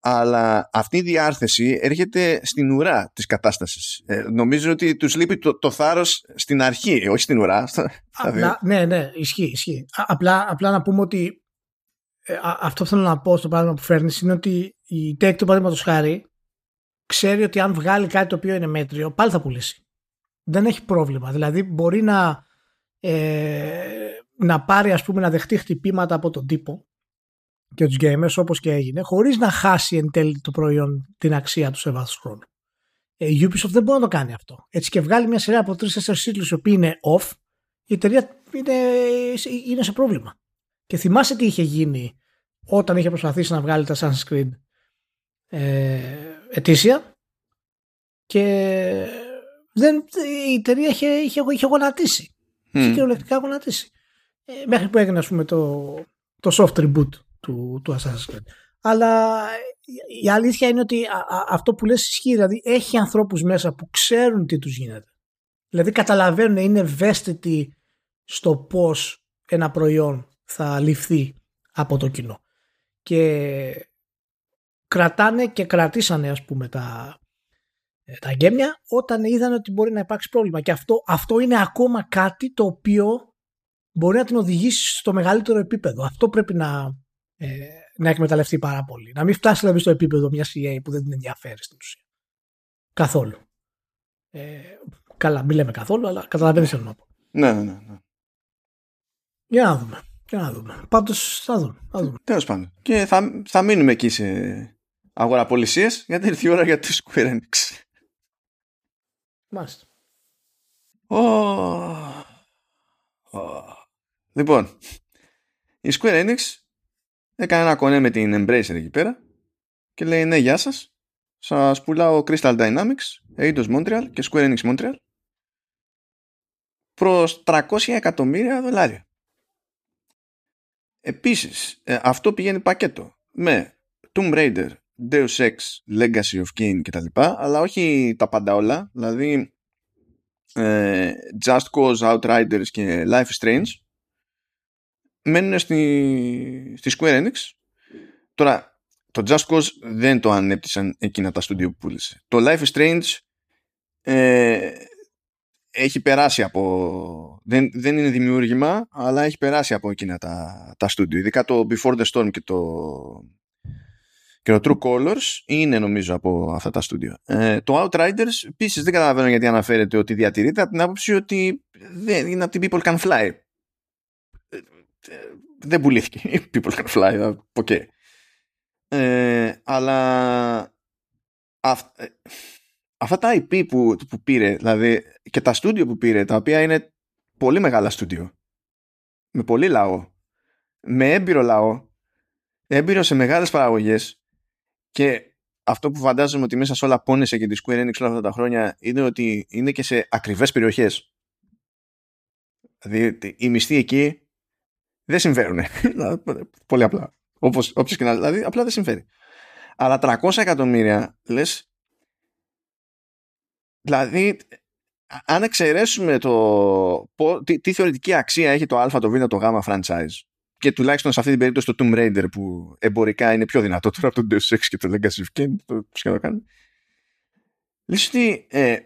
αλλά αυτή η διάρθεση έρχεται στην ουρά της κατάστασης. Ε, νομίζω ότι τους λείπει το, το θάρρος στην αρχή, όχι στην ουρά. *laughs*
Απλά, ναι, ναι, ισχύει, ισχύει. Απλά, απλά να πούμε ότι ε, αυτό που θέλω να πω στο παράδειγμα που φέρνεις είναι ότι η Take, το παράδειγμα χάρη, ξέρει ότι αν βγάλει κάτι το οποίο είναι μέτριο, πάλι θα πουλήσει. Δεν έχει πρόβλημα. Δηλαδή μπορεί να, ε, να πάρει, ας πούμε, να δεχτεί χτυπήματα από τον τύπο και τους gamers όπως και έγινε χωρίς να χάσει εν τέλει το προϊόν την αξία του σε βάθος χρόνου. Ε, η Ubisoft δεν μπορεί να το κάνει αυτό. Έτσι και βγάλει μια σειρά από τρεις-τέσσερις τίτλους οι οποίοι είναι off η εταιρεία είναι, είναι σε πρόβλημα. Και θυμάσαι τι είχε γίνει όταν είχε προσπαθήσει να βγάλει τα Assassin's Creed ε, ετήσια και δεν, η εταιρεία είχε, είχε, είχε γονατίσει. Mm. Είχε κυριολεκτικά γονατίσει. Ε, μέχρι που έγινε ας πούμε το, το soft reboot του, του Assassin's Creed. Αλλά η αλήθεια είναι ότι αυτό που λες ισχύει, δηλαδή έχει ανθρώπους μέσα που ξέρουν τι τους γίνεται. Δηλαδή καταλαβαίνουν, είναι ευαίσθητοι στο πώς ένα προϊόν θα ληφθεί από το κοινό. Και κρατάνε και κρατήσανε ας πούμε τα, ε, τα γκέμια όταν είδαν ότι μπορεί να υπάρξει πρόβλημα. Και αυτό, αυτό είναι ακόμα κάτι το οποίο μπορεί να την οδηγήσει στο μεγαλύτερο επίπεδο. Αυτό πρέπει να, ε, να εκμεταλλευτεί πάρα πολύ. Να μην φτάσει δηλαδή στο επίπεδο μια EA που δεν την ενδιαφέρει στην ουσία. Καθόλου. Ε, καλά, μην λέμε καθόλου, αλλά καταλαβαίνεις τι θέλω να πω.
Ναι, ναι, ναι.
Για να δούμε. Για να δούμε. Πάντως θα δούμε. δούμε.
Τέλος πάντων. Και θα, θα μείνουμε εκεί σε αγοραπολισίες γιατί ήρθε η ώρα για τη Square Enix.
Μάλιστα.
Oh. Oh. Λοιπόν, η Square Enix έκανε ένα κονέ με την Embracer εκεί πέρα και λέει ναι γεια σας σας πουλάω Crystal Dynamics, Eidos Montreal και Square Enix Montreal προς 300 εκατομμύρια δολάρια. Επίσης, ε, αυτό πηγαίνει πακέτο με Tomb Raider, Deus Ex, Legacy of Kain κτλ. Αλλά όχι τα πάντα όλα. Δηλαδή, ε, Just Cause, Outriders και Life is Strange μένουν στη, στη Square Enix. Τώρα, το Just Cause δεν το ανέπτυσαν εκείνα τα στούντιο που πούλησε. Το Life is Strange ε, έχει περάσει από... Δεν, δεν είναι δημιούργημα, αλλά έχει περάσει από εκείνα τα, τα στούντιο. Ειδικά το Before the Storm και το, και το True Colors είναι νομίζω από αυτά τα στούντιο. Ε, το Outriders επίσης δεν καταλαβαίνω γιατί αναφέρεται ότι διατηρείται από την άποψη ότι δεν είναι από την People Can Fly δεν πουλήθηκε. *laughs* People can fly, okay. Ε, αλλά ε, αυτά τα IP που, που πήρε, δηλαδή και τα στούντιο που πήρε, τα οποία είναι πολύ μεγάλα στούντιο, με πολύ λαό, με έμπειρο λαό, έμπειρο σε μεγάλες παραγωγές και αυτό που φαντάζομαι ότι μέσα σε όλα πόνεσε και τη Square Enix όλα αυτά τα χρόνια είναι ότι είναι και σε ακριβές περιοχές. Δηλαδή η μισθή εκεί δεν συμφέρουν. Πολύ απλά. Όπως, όποιος και να δηλαδή, απλά δεν συμφέρει. Αλλά 300 εκατομμύρια, λες, δηλαδή, αν εξαιρέσουμε το, τι, τι, θεωρητική αξία έχει το α, το β, το γ franchise και τουλάχιστον σε αυτή την περίπτωση το Tomb Raider που εμπορικά είναι πιο δυνατό τώρα από το Deus Ex και το Legacy of Kain, το πώς το κάνει. Λες ότι ε,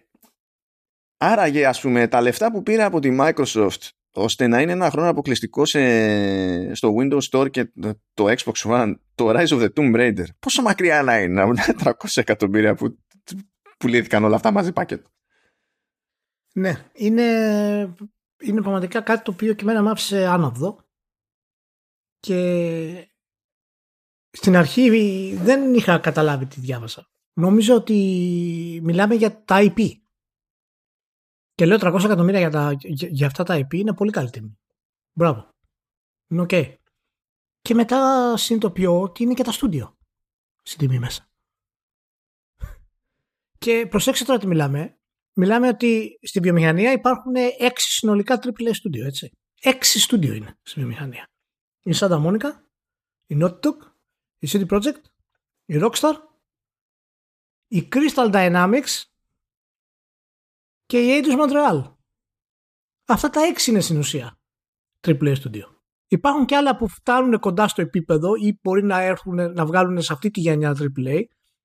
άραγε ας πούμε τα λεφτά που πήρε από τη Microsoft ώστε να είναι ένα χρόνο αποκλειστικό σε, στο Windows Store και το Xbox One, το Rise of the Tomb Raider. Πόσο μακριά να είναι, να 300 *laughs* εκατομμύρια που πουλήθηκαν όλα αυτά μαζί πακέτο.
Ναι, είναι, είναι πραγματικά κάτι το οποίο και εμένα μ' άφησε άνοδο και στην αρχή δεν είχα καταλάβει τι διάβασα. Νομίζω ότι μιλάμε για τα IP και λέω 300 εκατομμύρια για, τα, για, αυτά τα IP είναι πολύ καλή τιμή. Μπράβο. Είναι OK. Okay. Και μετά συνειδητοποιώ ότι είναι και τα στούντιο στην τιμή μέσα. Και προσέξτε τώρα τι μιλάμε. Μιλάμε ότι στη βιομηχανία υπάρχουν έξι συνολικά AAA στούντιο, έτσι. Έξι στούντιο είναι στη βιομηχανία. Η Santa Monica, η Naughty Dog, η City Project, η Rockstar, η Crystal Dynamics και η Eidos Montreal. Αυτά τα έξι είναι στην ουσία AAA Studio. Υπάρχουν και άλλα που φτάνουν κοντά στο επίπεδο ή μπορεί να, έρθουν, να βγάλουν σε αυτή τη γενιά AAA,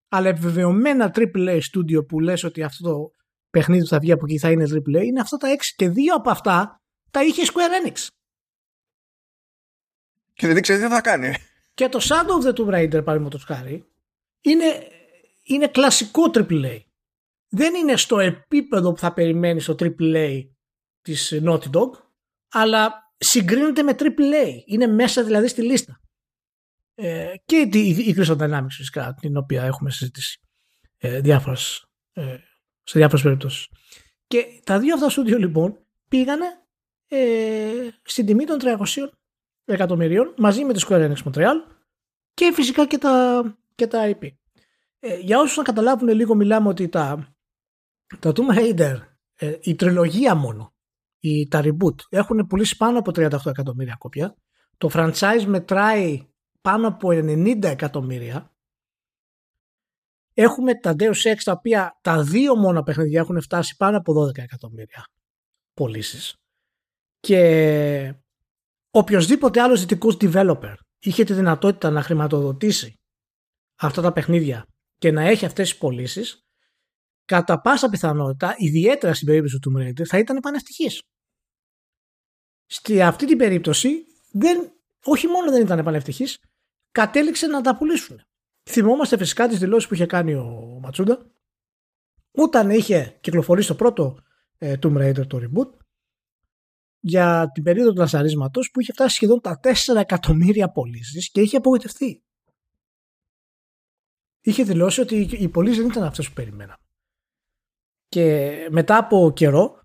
αλλά επιβεβαιωμένα AAA Studio που λες ότι αυτό το παιχνίδι που θα βγει από εκεί θα είναι AAA είναι αυτά τα έξι και δύο από αυτά τα είχε Square Enix.
Και δεν ξέρεις τι θα κάνει.
Και το Shadow of the Tomb Raider, παραδείγματος χάρη, είναι, είναι κλασικό AAA. Δεν είναι στο επίπεδο που θα περιμένεις στο AAA της Naughty Dog, αλλά συγκρίνεται με AAA. Είναι μέσα δηλαδή στη λίστα. Ε, και η, η Crystal Dynamics φυσικά, την οποία έχουμε συζητήσει ε, διάφορες, ε, σε διάφορες περιπτώσεις. Και τα δύο αυτά στούντιο λοιπόν πήγανε ε, στην τιμή των 300 εκατομμυρίων μαζί με τη Square Enix Montreal και φυσικά και τα, και τα IP. Ε, για όσους να καταλάβουν λίγο μιλάμε ότι τα, τα Tomb Raider, ε, η τριλογία μόνο, η, τα reboot έχουν πουλήσει πάνω από 38 εκατομμύρια κόπια. Το franchise μετράει πάνω από 90 εκατομμύρια. Έχουμε τα Deus Ex τα οποία τα δύο μόνο παιχνίδια έχουν φτάσει πάνω από 12 εκατομμύρια πωλήσεις. Και οποιοδήποτε άλλος δυτικός developer είχε τη δυνατότητα να χρηματοδοτήσει αυτά τα παιχνίδια και να έχει αυτές τις πωλήσεις, κατά πάσα πιθανότητα, ιδιαίτερα στην περίπτωση του Tomb Raider, θα ήταν πανευτυχής. Στη αυτή την περίπτωση, δεν, όχι μόνο δεν ήταν πανευτυχής, κατέληξε να τα πουλήσουν. Θυμόμαστε φυσικά τις δηλώσεις που είχε κάνει ο Ματσούντα όταν είχε κυκλοφορήσει το πρώτο ε, Tomb Raider το reboot για την περίοδο του λασαρίσματος που είχε φτάσει σχεδόν τα 4 εκατομμύρια πωλήσεις και είχε απογοητευτεί. Είχε δηλώσει ότι οι πωλήσεις δεν ήταν αυτές που περιμένα. Και μετά από καιρό,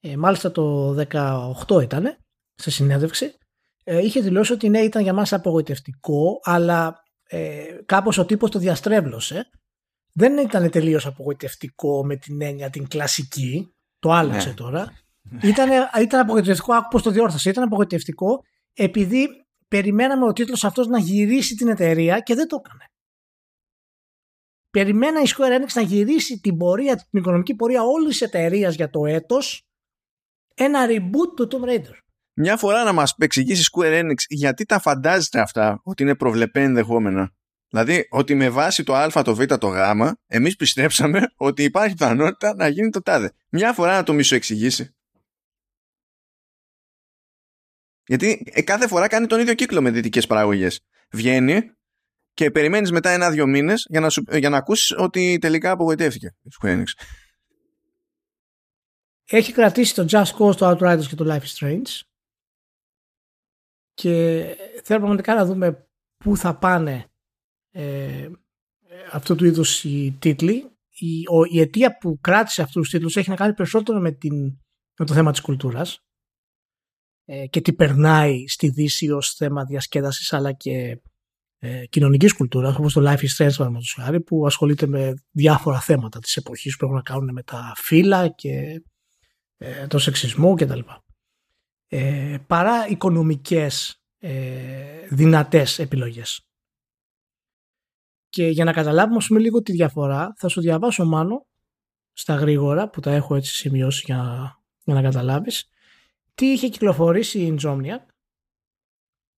ε, μάλιστα το 18 ήταν, σε συνέντευξη, ε, είχε δηλώσει ότι ναι ήταν για μας απογοητευτικό, αλλά ε, κάπως ο τύπος το διαστρέβλωσε. Δεν ήταν τελείως απογοητευτικό με την έννοια την κλασική, το άλλαξε ναι. τώρα. Ήταν, ήταν απογοητευτικό, άκου το διόρθωσε, ήταν απογοητευτικό επειδή περιμέναμε ο τίτλος αυτός να γυρίσει την εταιρεία και δεν το έκανε. Περιμένα η Square Enix να γυρίσει την πορεία, την οικονομική πορεία όλης της εταιρείας για το έτος ένα reboot του Tomb Raider.
Μια φορά να μας εξηγήσει Square Enix γιατί τα φαντάζεστε αυτά ότι είναι προβλεπέ ενδεχόμενα. Δηλαδή ότι με βάση το α, το β, το γ, εμείς πιστέψαμε ότι υπάρχει πιθανότητα να γίνει το τάδε. Μια φορά να το μισοεξηγήσει. Γιατί ε, κάθε φορά κάνει τον ίδιο κύκλο με δυτικές παραγωγές. Βγαίνει και περιμένεις μετά ένα-δύο μήνες για να, σου, για να ακούσεις ότι τελικά απογοητεύτηκε Square Enix.
Έχει κρατήσει το Just Cause, το Outriders και το Life is Strange. Και θέλω πραγματικά να δούμε πού θα πάνε ε, αυτού του είδους οι τίτλοι. Η, η αιτία που κράτησε αυτούς τους τίτλους έχει να κάνει περισσότερο με, την, με το θέμα της κουλτούρας ε, και τι περνάει στη Δύση ως θέμα διασκέδασης αλλά και ε, κοινωνικής κουλτούρας όπως το Life is Strange που ασχολείται με διάφορα θέματα της εποχής που έχουν να κάνουν με τα φύλλα και ε, το σεξισμό κτλ. Ε, παρά οικονομικές ε, δυνατές επιλογές. Και για να καταλάβουμε πούμε, λίγο τη διαφορά θα σου διαβάσω μάνο στα γρήγορα που τα έχω έτσι σημειώσει για, για να καταλάβεις τι είχε κυκλοφορήσει η Insomniac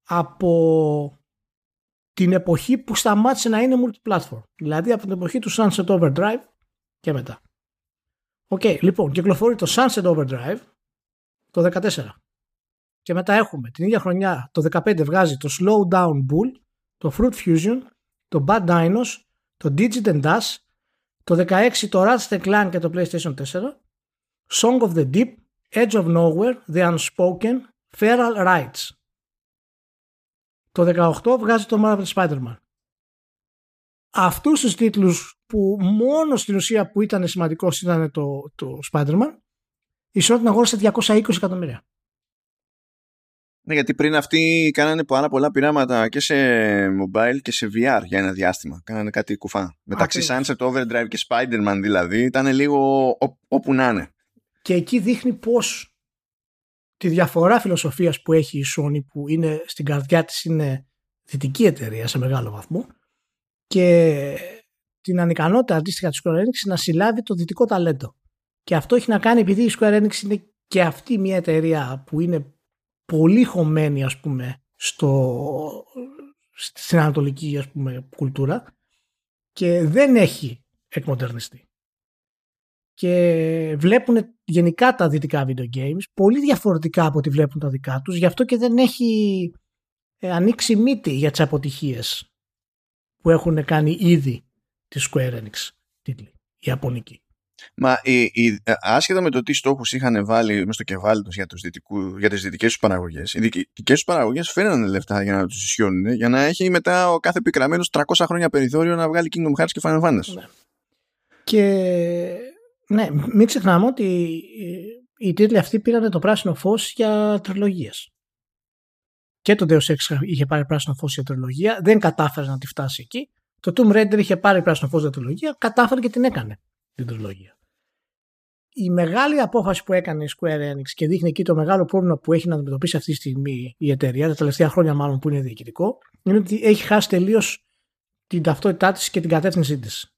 από την εποχή που σταμάτησε να είναι multiplatform. Δηλαδή από την εποχή του Sunset Overdrive και μετά. OK, okay, λοιπόν, κυκλοφορεί το Sunset Overdrive το 14. Και μετά έχουμε την ίδια χρονιά, το 15 βγάζει το Slow Down Bull, το Fruit Fusion, το Bad Dinos, το Digit and Dash, το 16 το Ratchet Clank και το PlayStation 4, Song of the Deep, Edge of Nowhere, The Unspoken, Feral Rights. Το 18 βγάζει το Marvel Spider-Man. Αυτούς τους τίτλους που μόνο στην ουσία που ήταν σημαντικός ήταν το, το Spider-Man, η Sony την αγόρασε 220 εκατομμύρια.
Ναι, γιατί πριν αυτοί κάνανε πάρα πολλά πειράματα και σε mobile και σε VR για ένα διάστημα. Κάνανε κάτι κουφά. Μεταξύ Sunset Overdrive και Spider-Man δηλαδή ήταν λίγο όπου να είναι.
Και εκεί δείχνει πώς τη διαφορά φιλοσοφίας που έχει η Sony που είναι στην καρδιά της είναι δυτική εταιρεία σε μεγάλο βαθμό και την ανικανότητα αντίστοιχα της Square να συλλάβει το δυτικό ταλέντο Και αυτό έχει να κάνει επειδή η Square Enix είναι και αυτή μια εταιρεία που είναι πολύ χωμένη ας πούμε στο, στην ανατολική ας πούμε, κουλτούρα και δεν έχει εκμοντερνιστεί. Και βλέπουν γενικά τα δυτικά video games πολύ διαφορετικά από ό,τι βλέπουν τα δικά τους γι' αυτό και δεν έχει ε, ανοίξει μύτη για τις αποτυχίες που έχουν κάνει ήδη τη Square Enix τίτλοι, η Ιαπωνική.
Μα η, η, άσχετα με το τι στόχους είχαν βάλει μες στο κεφάλι τους για, για τις δυτικές τους παραγωγές, οι δυτικές τους παραγωγές φέρνανε λεφτά για να τους ισιώνουν, για να έχει μετά ο κάθε πικραμένο 300 χρόνια περιθώριο να βγάλει Kingdom Hearts και Final Fantasy.
Ναι. Και ναι, μην ξεχνάμε ότι οι τίτλοι αυτοί πήραν το πράσινο φως για τριλογίες. Και το Deus Ex είχε πάρει πράσινο φως για τριλογία, δεν κατάφερε να τη φτάσει εκεί. Το Tomb Raider είχε πάρει πράσινο φως για τριλογία, κατάφερε και την έκανε την τριλογία. Η μεγάλη απόφαση που έκανε η Square Enix και δείχνει εκεί το μεγάλο πρόβλημα που έχει να αντιμετωπίσει αυτή τη στιγμή η εταιρεία, τα τελευταία χρόνια μάλλον που είναι διοικητικό, είναι ότι έχει χάσει τελείως την ταυτότητά της και την κατεύθυνσή της.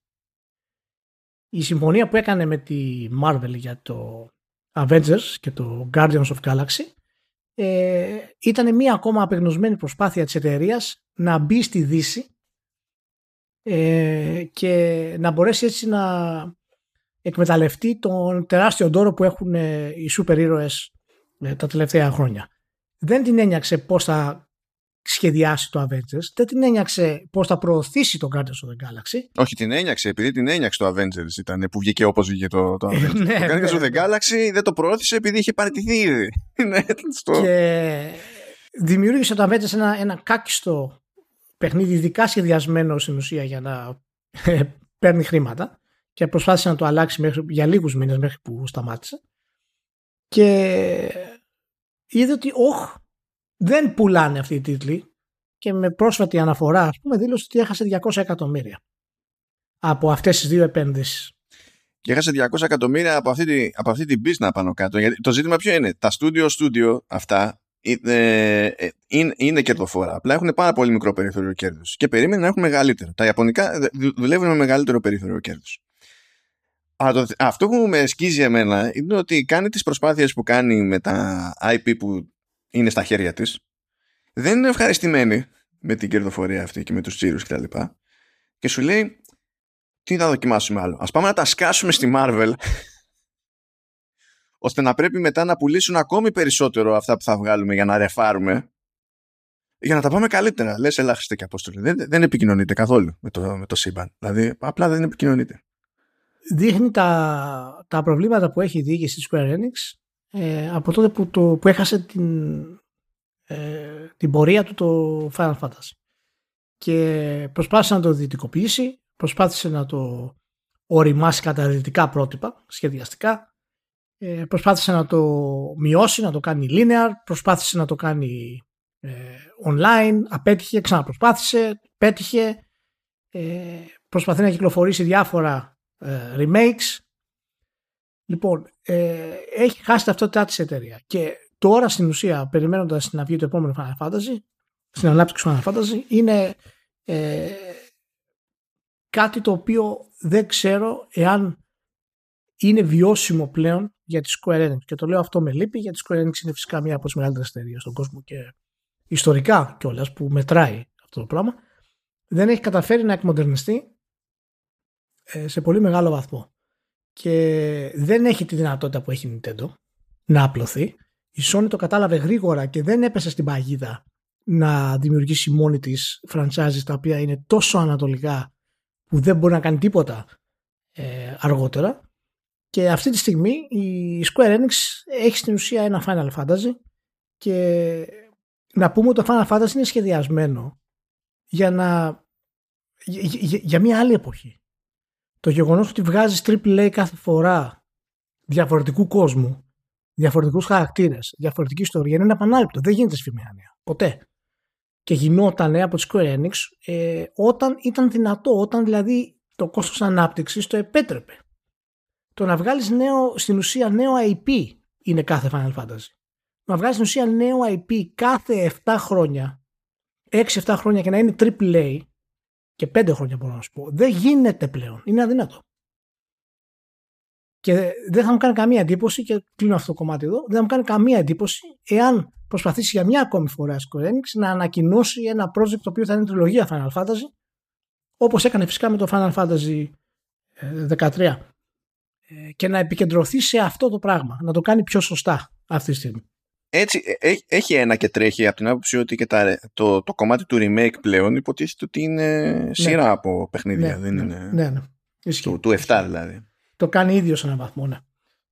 Η συμφωνία που έκανε με τη Marvel για το Avengers και το Guardians of Galaxy ε, ήταν μία ακόμα απεγνωσμένη προσπάθεια της εταιρείας να μπει στη Δύση ε, και να μπορέσει έτσι να εκμεταλλευτεί τον τεράστιο ντόρο που έχουν ε, οι σούπερ ήρωες ε, τα τελευταία χρόνια. Δεν την ένιαξε πώς θα σχεδιάσει το Avengers, δεν την ένιαξε πώς θα προωθήσει το Guardians of the Galaxy.
Όχι, την ένιαξε, επειδή την ένιαξε το Avengers ήταν που βγήκε όπως βγήκε το, το Avengers.
ναι,
το Guardians of the Galaxy δεν το προώθησε επειδή είχε παραιτηθεί ήδη. *laughs*
Ναι, και δημιούργησε το Avengers ένα, ένα κάκιστο παιχνίδι ειδικά σχεδιασμένο στην ουσία για να ε, παίρνει χρήματα και προσπάθησε να το αλλάξει μέχρι, για λίγους μήνες μέχρι που σταμάτησε και είδε ότι όχ δεν πουλάνε αυτοί οι τίτλοι και με πρόσφατη αναφορά ας πούμε δήλωσε ότι έχασε 200 εκατομμύρια από αυτές τις δύο επένδυσεις.
Και έχασε 200 εκατομμύρια από αυτή, τη, από αυτή την πίσνα πάνω κάτω. Γιατί το ζήτημα ποιο είναι; Τα στούντιο στούντιο αυτά ε, ε, είναι, είναι κερδοφόρα. Απλά έχουν πάρα πολύ μικρό περιθώριο κέρδους. Και περίμενε να έχουν μεγαλύτερο. Τα Ιαπωνικά δουλεύουν με μεγαλύτερο περιθώριο κέρδους. Αυτό που με σκίζει εμένα είναι ότι κάνει τις προσπάθειες που κάνει με τα IP που είναι στα χέρια της δεν είναι ευχαριστημένη με την κερδοφορία αυτή και με τους τσίρους κτλ. Και, και σου λέει τι θα δοκιμάσουμε άλλο. Ας πάμε να τα σκάσουμε στη Marvel *laughs* ώστε να πρέπει μετά να πουλήσουν ακόμη περισσότερο αυτά που θα βγάλουμε για να ρεφάρουμε για να τα πάμε καλύτερα. Λες ελάχιστα και απόστολη. Δεν, δεν επικοινωνείται καθόλου με το, με το σύμπαν. Δηλαδή απλά δεν επικοινωνείται
δείχνει τα, τα προβλήματα που έχει η διοίκηση της Square Enix ε, από τότε που, το, που έχασε την, ε, την πορεία του το Final Fantasy. Και προσπάθησε να το δυτικοποιήσει, προσπάθησε να το οριμάσει κατά δυτικά πρότυπα, σχεδιαστικά, ε, προσπάθησε να το μειώσει, να το κάνει linear, προσπάθησε να το κάνει ε, online, απέτυχε, ξαναπροσπάθησε, πέτυχε, ε, προσπαθεί να κυκλοφορήσει διάφορα ε, remakes. Λοιπόν, ε, έχει χάσει ταυτότητά της εταιρεία. Και τώρα στην ουσία, περιμένοντας την αυγή του επόμενου Final Fantasy, στην ανάπτυξη του Final Fantasy, είναι ε, κάτι το οποίο δεν ξέρω εάν είναι βιώσιμο πλέον για τη Square Enix. Και το λέω αυτό με λύπη, γιατί η Square Enix είναι φυσικά μία από τις μεγαλύτερες εταιρείες στον κόσμο και ιστορικά κιόλας που μετράει αυτό το πράγμα. Δεν έχει καταφέρει να εκμοντερνιστεί ε, σε πολύ μεγάλο βαθμό. Και δεν έχει τη δυνατότητα που έχει η Nintendo να απλωθεί. Η Sony το κατάλαβε γρήγορα και δεν έπεσε στην παγίδα να δημιουργήσει μόνη της franchises τα οποία είναι τόσο ανατολικά που δεν μπορεί να κάνει τίποτα ε, αργότερα. Και αυτή τη στιγμή η Square Enix έχει στην ουσία ένα Final Fantasy και να πούμε ότι το Final Fantasy είναι σχεδιασμένο για να για, για, για μια άλλη εποχή το γεγονός ότι βγάζεις AAA κάθε φορά διαφορετικού κόσμου, διαφορετικούς χαρακτήρες, διαφορετική ιστορία είναι επανάληπτο. Δεν γίνεται στη βιομηχανία. Ποτέ. Και γινόταν από τη Square Enix ε, όταν ήταν δυνατό, όταν δηλαδή το κόστος ανάπτυξης το επέτρεπε. Το να βγάλεις νέο, στην ουσία νέο IP είναι κάθε Final Fantasy. Να βγάλεις στην ουσία νέο IP κάθε 7 χρόνια, 6-7 χρόνια και να είναι AAA και πέντε χρόνια μπορώ να σου πω, δεν γίνεται πλέον. Είναι αδύνατο. Και δεν θα μου κάνει καμία εντύπωση, και κλείνω αυτό το κομμάτι εδώ, δεν θα μου κάνει καμία εντύπωση εάν προσπαθήσει για μια ακόμη φορά Square Enix να ανακοινώσει ένα project το οποίο θα είναι τριλογία Final Fantasy, όπως έκανε φυσικά με το Final Fantasy 13 ε, ε, και να επικεντρωθεί σε αυτό το πράγμα, να το κάνει πιο σωστά αυτή τη στιγμή.
Έτσι, ε, έχει ένα και τρέχει από την άποψη ότι και το, το κομμάτι του remake πλέον υποτίθεται ότι είναι ναι. σειρά από παιχνίδια.
Ναι,
δεν
ναι,
είναι...
ναι, ναι.
Του, του 7 δηλαδή.
Το κάνει ίδιο σε έναν βαθμό, ναι.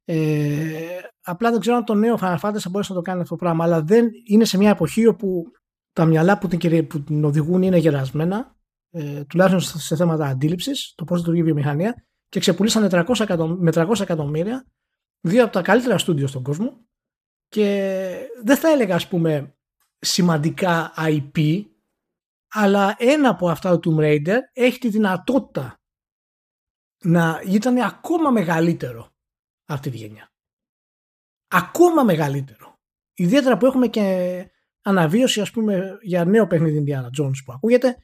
Ε, απλά δεν ξέρω αν το νέο Final Fantasy θα μπορέσει να το κάνει αυτό το πράγμα. Αλλά δεν είναι σε μια εποχή όπου τα μυαλά που την, που την οδηγούν είναι γερασμένα, ε, τουλάχιστον σε θέματα αντίληψης, το πώς λειτουργεί η βιομηχανία, και ξεπουλήσαν 300 με 300 εκατομμύρια δύο από τα καλύτερα στούντιο στον κόσμο. Και δεν θα έλεγα, ας πούμε, σημαντικά IP, αλλά ένα από αυτά του Tomb Raider έχει τη δυνατότητα να ήταν ακόμα μεγαλύτερο αυτή τη γενιά. Ακόμα μεγαλύτερο. Ιδιαίτερα που έχουμε και αναβίωση ας πούμε για νέο παιχνίδι Indiana Jones που ακούγεται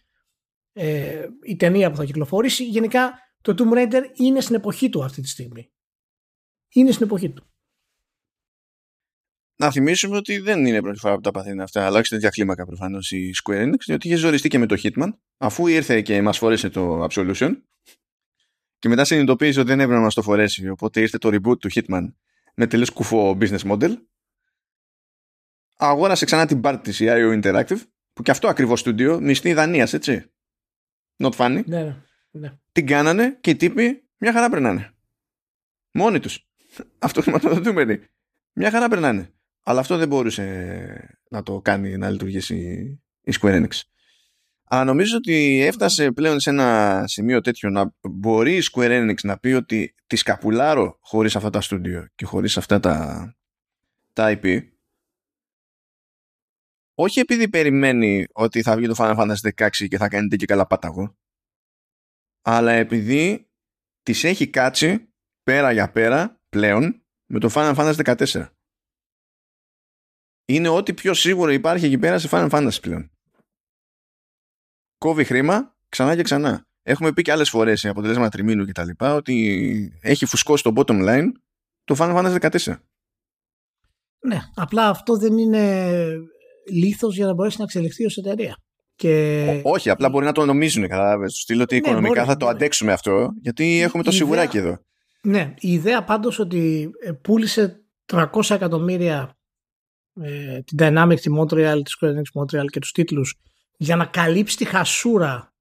ε, η ταινία που θα κυκλοφορήσει γενικά το Tomb Raider είναι στην εποχή του αυτή τη στιγμή. Είναι στην εποχή του.
Να θυμίσουμε ότι δεν είναι πρώτη φορά που τα παθαίνει αυτά, αλλά όχι σε τέτοια κλίμακα προφανώς η Square Enix, διότι είχε ζοριστεί και με το Hitman, αφού ήρθε και μας φόρεσε το Absolution, και μετά συνειδητοποίησε ότι δεν έπρεπε να μας το φορέσει. Οπότε ήρθε το reboot του Hitman με τελείως κουφό business model. Αγόρασε ξανά την part της η IO Interactive, που και αυτό ακριβώς στούντιο, μισθή Δανίας, έτσι. Not funny.
Ναι, ναι, ναι.
Την κάνανε και οι τύποι μια χαρά περνάνε. Μόνοι τους. *laughs* Αυτό χρηματοδοτούμενοι. Μια χαρά περνάνε. Αλλά αυτό δεν μπορούσε να το κάνει να λειτουργήσει η Square Enix. Αλλά νομίζω ότι έφτασε πλέον σε ένα σημείο τέτοιο να μπορεί η Square Enix να πει ότι τη σκαπουλάρω χωρίς αυτά τα στούντιο και χωρίς αυτά τα, τα IP όχι επειδή περιμένει ότι θα βγει το Final Fantasy 16 και θα κάνετε και καλά πάταγο αλλά επειδή της έχει κάτσει πέρα για πέρα πλέον με το Final Fantasy 14. Είναι ό,τι πιο σίγουρο υπάρχει εκεί πέρα σε Final Fantasy πλέον κόβει χρήμα ξανά και ξανά. Έχουμε πει και άλλες φορές σε αποτελέσματα τριμήνου κτλ. ότι έχει φουσκώσει το bottom line το Final Fantasy 14.
Ναι, απλά αυτό δεν είναι λήθο για να μπορέσει να εξελιχθεί ως εταιρεία. Και...
όχι, απλά μπορεί να το νομίζουν. Κατάλαβες. Στο στείλω ότι ναι, οικονομικά θα το αντέξουμε αυτό, γιατί έχουμε το σιγουράκι εδώ.
Ναι, η ιδέα πάντως ότι ε, πούλησε 300 εκατομμύρια ε, την Dynamic, τη Montreal, τη Square Enix Montreal και τους τίτλους για να καλύψει τη χασούρα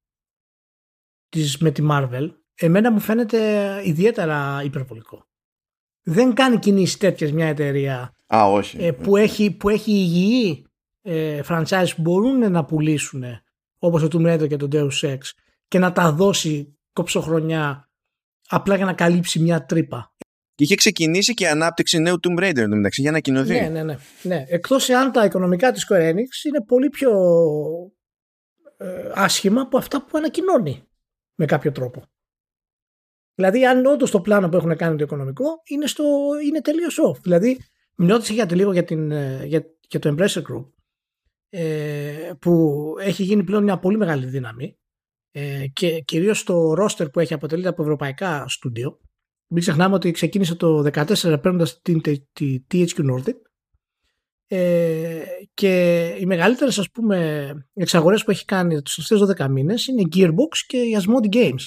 της με τη Marvel εμένα μου φαίνεται ιδιαίτερα υπερβολικό. Δεν κάνει κινήσεις τέτοιες μια εταιρεία
Α, όχι.
Ε, που, έχει, που έχει υγιή ε, franchise που μπορούν να πουλήσουν όπως το Tomb Raider και το Deus Ex και να τα δώσει κοψοχρονιά απλά για να καλύψει μια τρύπα.
Και είχε ξεκινήσει και η ανάπτυξη νέου Tomb Raider μεταξύ για να κοινωθεί.
Ναι, ναι, ναι. ναι. Εκτός εάν τα οικονομικά της Square Enix είναι πολύ πιο ε, άσχημα από αυτά που ανακοινώνει με κάποιο τρόπο. Δηλαδή, αν όντως το πλάνο που έχουν κάνει το οικονομικό είναι, στο, είναι τελείως off. Δηλαδή, μιλώντα για λίγο για, την, ε, για, για το Embracer Group, ε, που έχει γίνει πλέον μια πολύ μεγάλη δύναμη ε, και κυρίως το roster που έχει αποτελείται από ευρωπαϊκά στούντιο. Μην ξεχνάμε ότι ξεκίνησε το 2014 παίρνοντας την, τη THQ Nordic ε, και οι μεγαλύτερες ας πούμε εξαγορές που έχει κάνει τους τελευταίους 12 μήνες είναι η Gearbox και η Asmodee Games.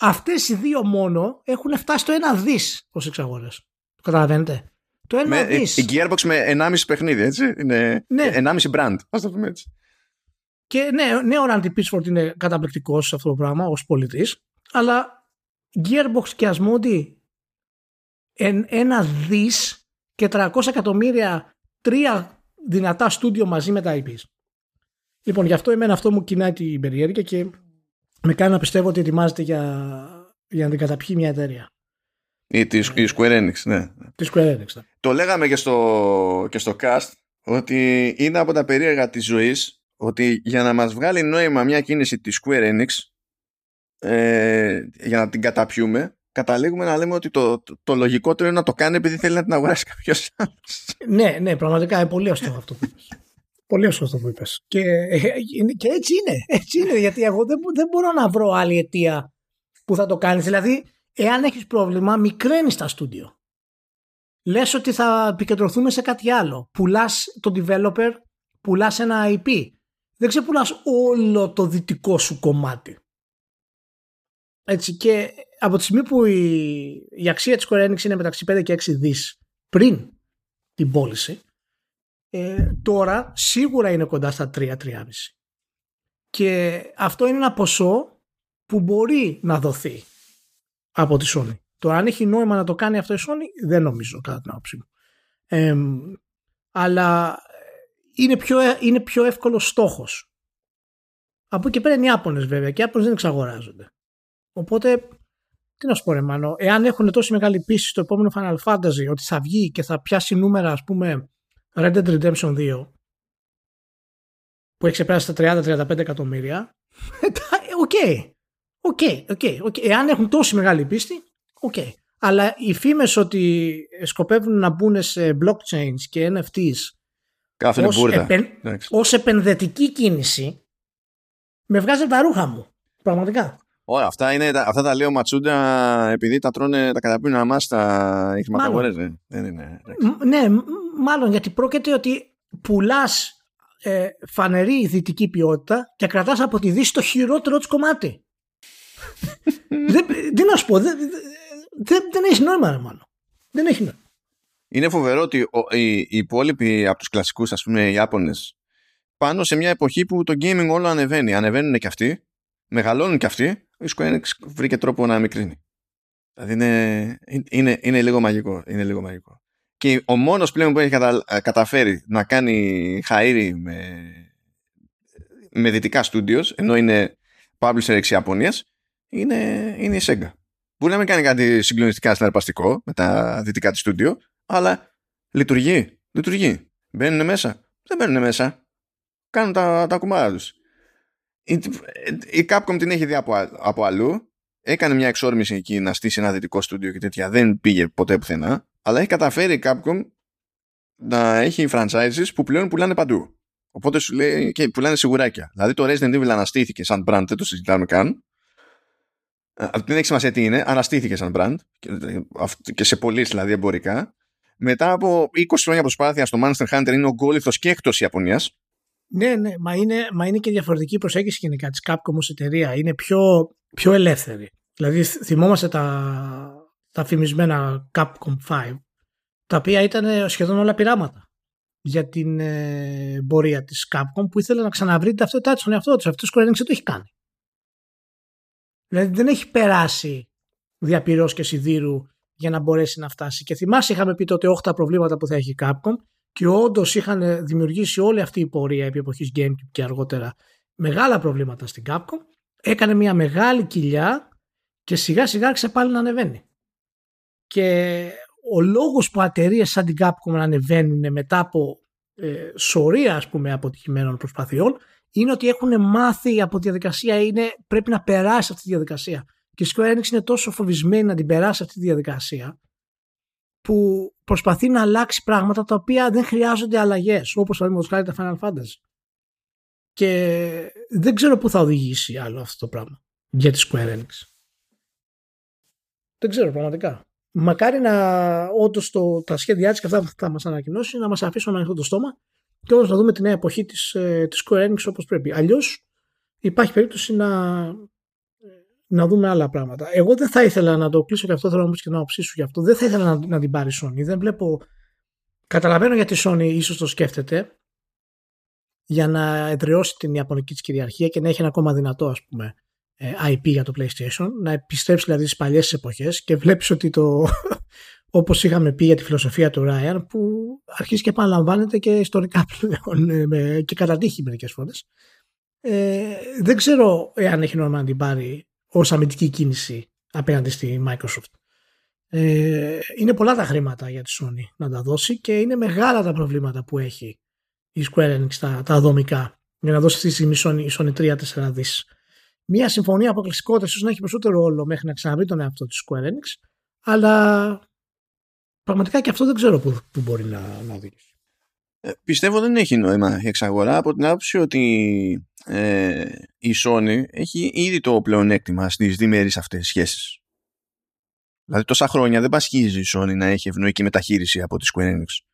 Αυτές οι δύο μόνο έχουν φτάσει στο ένα δις ως εξαγορές. Το καταλαβαίνετε; Το ένα με, δις.
Η Gearbox με 1,5 παιχνίδι έτσι; Είναι ναι. 1,5 brand. Ας το πούμε έτσι.
Και ναι, ναι ο Randy Pitchford είναι καταπληκτικός σε αυτό το πράγμα ως πολιτής. Αλλά Gearbox και Asmodee ένα δις και 300 εκατομμύρια τρία δυνατά στούντιο μαζί με τα IPs. Λοιπόν, γι' αυτό εμένα αυτό μου κοινάει την περιέργεια και με κάνει να πιστεύω ότι ετοιμάζεται για, για να την καταπιεί μια εταιρεία.
Ή τη η Square Enix, ναι.
Τη Square Enix, ναι.
Το λέγαμε και στο, και στο cast ότι είναι από τα περίεργα της ζωής ότι για να μας βγάλει νόημα μια κίνηση της Square Enix ε, για να την καταπιούμε καταλήγουμε να λέμε ότι το, το, το λογικότερο είναι να το κάνει επειδή θέλει να την αγοράσει *laughs* κάποιος άλλος.
ναι, ναι, πραγματικά είναι πολύ αστείο αυτό που είπες. πολύ αστείο αυτό που είπες. Και, και έτσι είναι. Έτσι είναι, γιατί εγώ δεν, δεν μπορώ να βρω άλλη αιτία που θα το κάνεις. Δηλαδή, εάν έχεις πρόβλημα μικραίνεις τα στούντιο. Λες ότι θα επικεντρωθούμε σε κάτι άλλο. Πουλάς τον developer, πουλάς ένα IP. Δεν ξεπουλάς όλο το δυτικό σου κομμάτι. Έτσι και από τη στιγμή που η, η αξία της Square Enix είναι μεταξύ 5 και 6 δις πριν την πώληση, ε, τώρα σίγουρα είναι κοντά στα 3-3,5. Και αυτό είναι ένα ποσό που μπορεί να δοθεί από τη Sony. Τώρα αν έχει νόημα να το κάνει αυτό η Sony δεν νομίζω κατά την άποψή μου. Ε, αλλά είναι πιο, είναι πιο εύκολος στόχος. Από εκεί πέρα είναι οι Άπωνες βέβαια και οι Άπωνες δεν εξαγοράζονται. Οπότε τι να σου πω ρε Μάνο, εάν έχουν τόση μεγάλη πίστη στο επόμενο Final Fantasy ότι θα βγει και θα πιάσει νούμερα ας πούμε Red Dead Redemption 2 που έχει ξεπεράσει τα 30-35 εκατομμύρια *laughs* OK, OK, OK, εάν έχουν τόση μεγάλη πίστη OK, okay. αλλά οι φήμες ότι σκοπεύουν να μπουν σε blockchains και NFTs ως, επεν, ως επενδυτική κίνηση με βγάζει απ' τα ρούχα μου πραγματικά
Ωραία, αυτά, είναι, αυτά τα λέει ο Ματσούντα επειδή τα τρώνε, τα καταπίνουν αμάσητα χρηματαγορές. Ε. Δεν είναι.
Ναι, μάλλον γιατί πρόκειται ότι πουλάς ε, φανερή δυτική ποιότητα και κρατάς από τη δύση το χειρότερο της κομμάτι. *laughs* δεν, τι να σου πω, δεν, δεν, δεν έχει νόημα, ρε, μάλλον. Δεν έχει νόημα.
Είναι φοβερό ότι οι, οι υπόλοιποι από τους κλασικούς, ας πούμε, οι Ιάπωνες, πάνω σε μια εποχή που το gaming όλο ανεβαίνει. Ανεβαίνουν και αυτοί, μεγαλώνουν και αυτοί η Square Enix βρήκε τρόπο να μικρύνει. Δηλαδή είναι, είναι, είναι, λίγο μαγικό, είναι λίγο μαγικό. Και ο μόνος πλέον που έχει κατα, καταφέρει να κάνει χαΐρι με, με δυτικά studios, ενώ είναι publisher εξ Ιαπωνίας, είναι, είναι η Sega. Μπορεί να μην κάνει κάτι συγκλονιστικά συναρπαστικό με τα δυτικά της studio, αλλά λειτουργεί. Λειτουργεί. Μπαίνουν μέσα. Δεν μπαίνουν μέσα. Κάνουν τα, τα κουμάρα τους η Capcom την έχει δει από, από αλλού. Έκανε μια εξόρμηση εκεί να στήσει ένα δυτικό στούντιο και τέτοια. Δεν πήγε ποτέ πουθενά. Αλλά έχει καταφέρει η Capcom να έχει franchises που πλέον πουλάνε παντού. Οπότε σου λέει και πουλάνε σιγουράκια. Δηλαδή το Resident Evil αναστήθηκε σαν brand, δεν το συζητάμε καν. Δεν έχει σημασία τι είναι, αναστήθηκε σαν brand και σε πωλήσει δηλαδή εμπορικά. Μετά από 20 χρόνια προσπάθεια στο Monster Hunter είναι ο γκόλιθος και εκτός Ιαπωνίας
ναι, ναι, μα είναι, μα είναι και διαφορετική προσέγγιση γενικά της Capcom ως εταιρεία. Είναι πιο, πιο ελεύθερη. Δηλαδή θυμόμαστε τα, τα φημισμένα Capcom 5, τα οποία ήταν σχεδόν όλα πειράματα για την ε, πορεία της Capcom που ήθελε να ξαναβρει την ταυτότητά της στον εαυτό της. Αυτό το Square Enix δεν το έχει κάνει. Δηλαδή δεν έχει περάσει διαπυρός και σιδήρου για να μπορέσει να φτάσει. Και θυμάσαι είχαμε πει τότε 8 προβλήματα που θα έχει η Capcom και όντως είχαν δημιουργήσει όλη αυτή η πορεία επί εποχής GameCube και αργότερα μεγάλα προβλήματα στην Capcom, έκανε μια μεγάλη κοιλιά και σιγά σιγά άρχισε πάλι να ανεβαίνει. Και ο λόγος που εταιρείες σαν την Capcom να ανεβαίνουν μετά από ε, σωρία ας πούμε αποτυχημένων προσπαθειών είναι ότι έχουν μάθει από τη διαδικασία, είναι, πρέπει να περάσει αυτή τη διαδικασία. Και η Square Enix είναι τόσο φοβισμένη να την περάσει αυτή τη διαδικασία που προσπαθεί να αλλάξει πράγματα τα οποία δεν χρειάζονται αλλαγές, όπως παραδείγματος χάρη τα Final Fantasy. Και δεν ξέρω πού θα οδηγήσει άλλο αυτό το πράγμα για τη Square Enix. Δεν ξέρω πραγματικά. Μακάρι να όντως τα σχέδιά της και αυτά που θα μας ανακοινώσει να μας αφήσουν ανοιχτό το στόμα και όντως να δούμε τη νέα εποχή της ε, της Square Enix όπως πρέπει. Αλλιώς υπάρχει περίπτωση να να δούμε άλλα πράγματα. Εγώ δεν θα ήθελα να το κλείσω και αυτό θέλω να μου και να οψίσω γι' αυτό. Δεν θα ήθελα να, να την πάρει η Sony. Δεν βλέπω. Καταλαβαίνω γιατί η Sony ίσως το σκέφτεται για να εδραιώσει την Ιαπωνική της κυριαρχία και να έχει ένα ακόμα δυνατό ας πούμε IP ε, για το PlayStation, να επιστρέψει δηλαδή στις παλιές εποχές και βλέπεις ότι το. *laughs* Όπως είχαμε πει για τη φιλοσοφία του Ryan, που αρχίζει και επαναλαμβάνεται και ιστορικά πλέον ε, και κατά τύχη μερικές φορές. Ε, δεν ξέρω εάν έχει νόημα να την πάρει ως αμυντική κίνηση απέναντι στη Microsoft. Ε, είναι πολλά τα χρήματα για τη Sony να τα δώσει και είναι μεγάλα τα προβλήματα που έχει η Square Enix τα, τα δομικά για να δώσει αυτή τη στιγμή η Sony, 3-4 δις. Μια συμφωνία αποκλειστικότητα ίσως να έχει περισσότερο ρόλο μέχρι να ξαναβρει τον εαυτό της Square Enix, αλλά πραγματικά και αυτό δεν ξέρω πού, μπορεί να, να οδηγήσει.
Ε, πιστεύω δεν έχει νόημα η εξαγορά από την άποψη ότι ε, η Sony έχει ήδη το πλεονέκτημα στις διμερείς αυτές σχέσεις. Δηλαδή τόσα χρόνια δεν πασχίζει η Sony να έχει ευνοϊκή μεταχείριση από τη Square Enix.